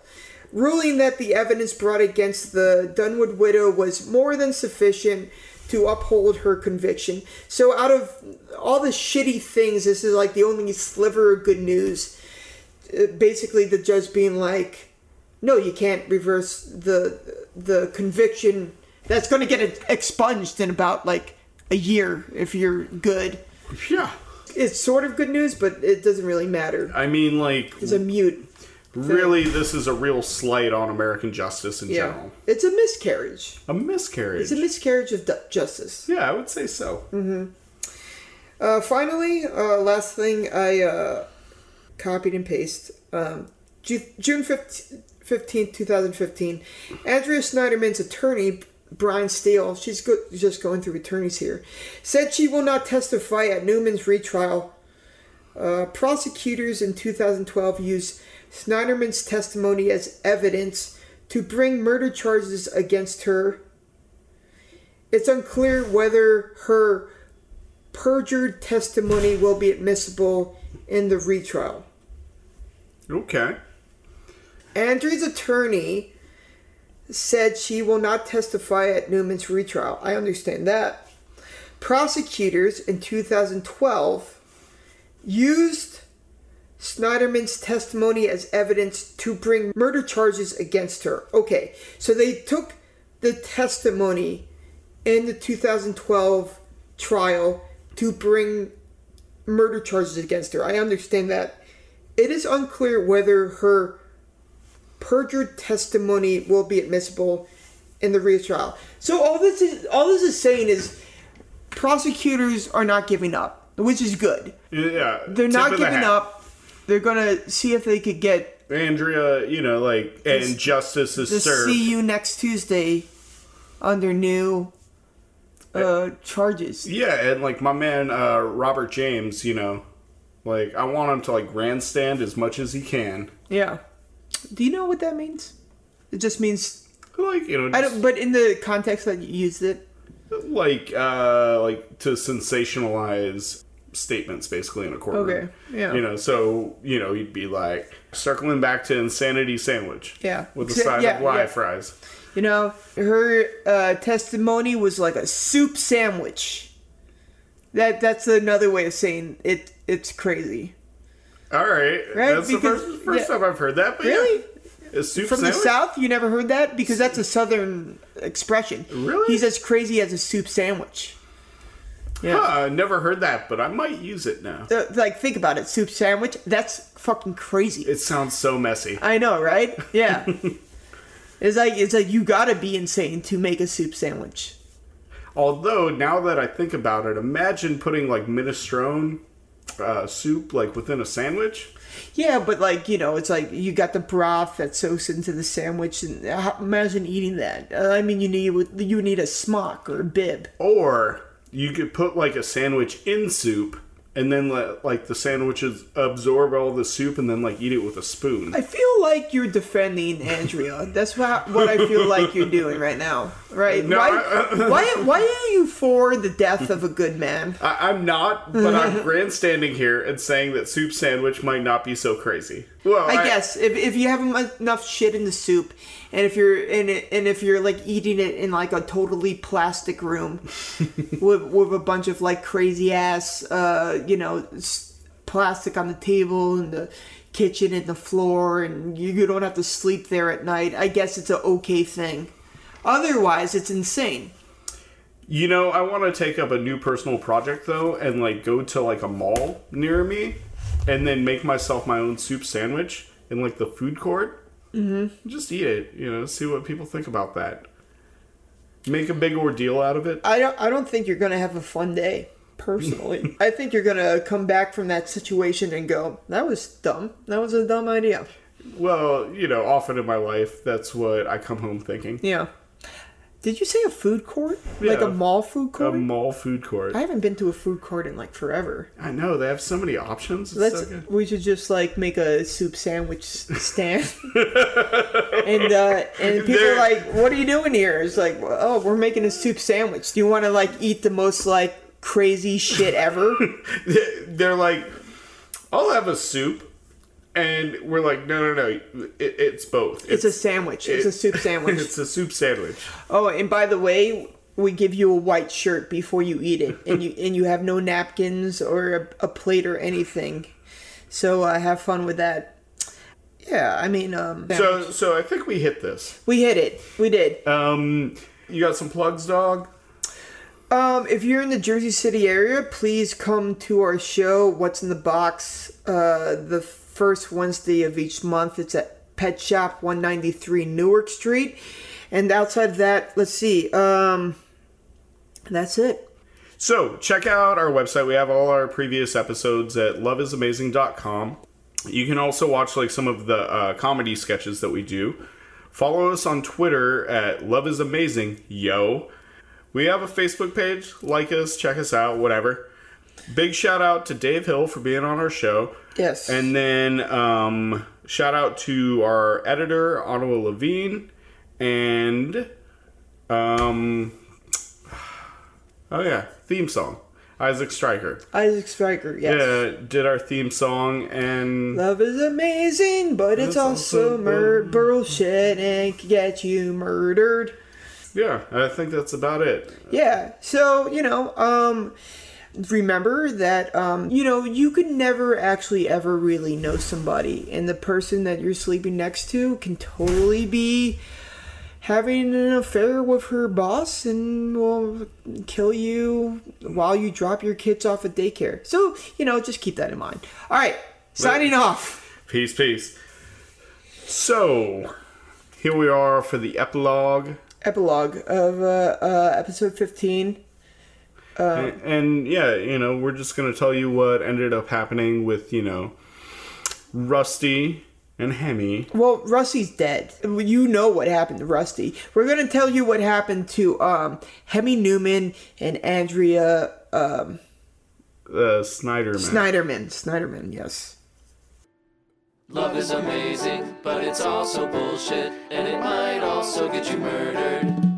ruling that the evidence brought against the Dunwood widow was more than sufficient to uphold her conviction. So, out of all the shitty things, this is like the only sliver of good news. Uh, Basically, the judge being like, no, you can't reverse the the conviction. That's going to get expunged in about like a year if you're good. Yeah. It's sort of good news, but it doesn't really matter. I mean, like, It's a mute. Really, this is a real slight on American justice in Yeah, general. it's a miscarriage. A miscarriage. It's a miscarriage of justice. yeah, I would say so. Uh, finally, uh, last thing I uh, copied and pasted. Um, June 15th, 15th, 2015. Andrea Sneiderman's attorney, Brian Steel, she's go- just going through attorneys here, said she will not testify at Neuman's retrial. Uh, prosecutors in 2012 used Sneiderman's testimony as evidence to bring murder charges against her. It's unclear whether her perjured testimony will be admissible in the retrial. Okay. Andrew's attorney said she will not testify at Neuman's retrial. I understand that. Prosecutors in 2012 used Sneiderman's testimony as evidence to bring murder charges against her. Okay, so they took the testimony in the 2012 trial to bring murder charges against her. I understand that. It is unclear whether her perjured testimony will be admissible in the retrial. So all this is all this is saying is prosecutors are not giving up, which is good. Yeah. They're not giving up. They're gonna see if they could get Andrea, you know, like, and justice is to served. see you next Tuesday under new uh, charges. Yeah, and like my man uh, Robert James, you know, like I want him to like grandstand as much as he can. Yeah. Do you know what that means? It just means Like you know, I don't. But in the context that you used it, like uh, like to sensationalize statements basically in a courtroom. Okay, yeah. You know, so you know you'd be like circling back to insanity sandwich. Yeah. With a side yeah, of live yeah. fries. You know, her uh, testimony was like a soup sandwich. That that's another way of saying it. It's crazy. All right, Right, that's because- the first, first yeah. time I've heard that. But Really? yeah. a soup From sandwich? the south, you never heard that because that's a southern expression. Really? He's as crazy as a soup sandwich. Yeah. Huh, I never heard that, but I might use it now. Uh, like think about it, soup sandwich. That's fucking crazy. It sounds so messy. I know, right? Yeah. it's like it's like you gotta be insane to make a soup sandwich. Although now that I think about it, imagine putting like minestrone uh, soup like within a sandwich. Yeah, but like you know, it's like you got the broth that soaks into the sandwich, and uh, imagine eating that. Uh, I mean, you need you need a smock or a bib. Or you could put like a sandwich in soup and then let like the sandwiches absorb all the soup and then like eat it with a spoon. I feel like you're defending Andrea. That's what, what I feel like you're doing right now, right? No, why, I- why, why are you for the death of a good man? I, I'm not, but I'm grandstanding here and saying that soup sandwich might not be so crazy. Well, I guess if, if you have enough shit in the soup, and if you're in it, and if you're like eating it in like a totally plastic room with with a bunch of like crazy ass, uh, you know, plastic on the table and the kitchen and the floor, and you, you don't have to sleep there at night. I guess it's a okay thing. Otherwise, it's insane. You know, I want to take up a new personal project though, and like go to like a mall near me, and then make myself my own soup sandwich in like the food court. Mm-hmm. Just eat it, you know, see what people think about that. Make a big ordeal out of it. I don't. I don't think you're gonna have a fun day. Personally, I think you're gonna come back from that situation and go, "That was dumb. That was a dumb idea." Well, you know, often in my life, that's what I come home thinking. Yeah. Did you say a food court? Like a mall food court? A mall food court. I haven't been to a food court in like forever. I know they have so many options. It's Let's. so we should just like make a soup sandwich stand, and uh, and people There- are like, "What are you doing here?" It's like, "Oh, we're making a soup sandwich. Do you want to like eat the most like crazy shit ever?" They're like, I'll have a soup, and we're like, no, no, no, it, it's both. It's a sandwich. It's a soup sandwich. it's a soup sandwich. Oh, and by the way, we give you a white shirt before you eat it, and you and you have no napkins or a, a plate or anything. So uh, have fun with that. Yeah, I mean, um, So, so I think we hit this. we hit it. We did. Um, you got some plugs, dog? Um, if you're in the Jersey City area, please come to our show. What's in the box? Uh, the first Wednesday of each month. It's at Pet Shop 193 Newark Street. And outside of that, let's see. Um, that's it. So check out our website. We have all our previous episodes at loveisamazing.com. You can also watch like some of the uh, comedy sketches that we do. Follow us on Twitter at Love is Amazing, yo. We have a Facebook page. Like us, check us out, whatever. Big shout out to Dave Hill for being on our show. Yes. And then um, shout out to our editor, Ottawa Levine, and um, oh yeah, theme song, Isaac Stryker. Isaac Stryker, yes. Yeah, did our theme song, and Love is amazing, but it's It's also also mur- bullshit and can get you murdered. yeah, I think that's about it. Yeah, so, you know, um, remember that, um, you know, you could never actually ever really know somebody, and the person that you're sleeping next to can totally be having an affair with her boss and will kill you while you drop your kids off at daycare. So, you know, just keep that in mind. All right, signing off. Peace, peace. So, here we are for the epilogue. epilogue of uh, uh, episode 15. And, and yeah, you know, we're just gonna tell you what ended up happening with you know Rusty and Hemi. Well, Rusty's dead. You know what happened to Rusty. We're going to tell you what happened to um, Hemi Newman and Andrea um, Uh, Sneiderman. Sneiderman. Sneiderman, yes. Love is amazing, but it's also bullshit, and it might also get you murdered.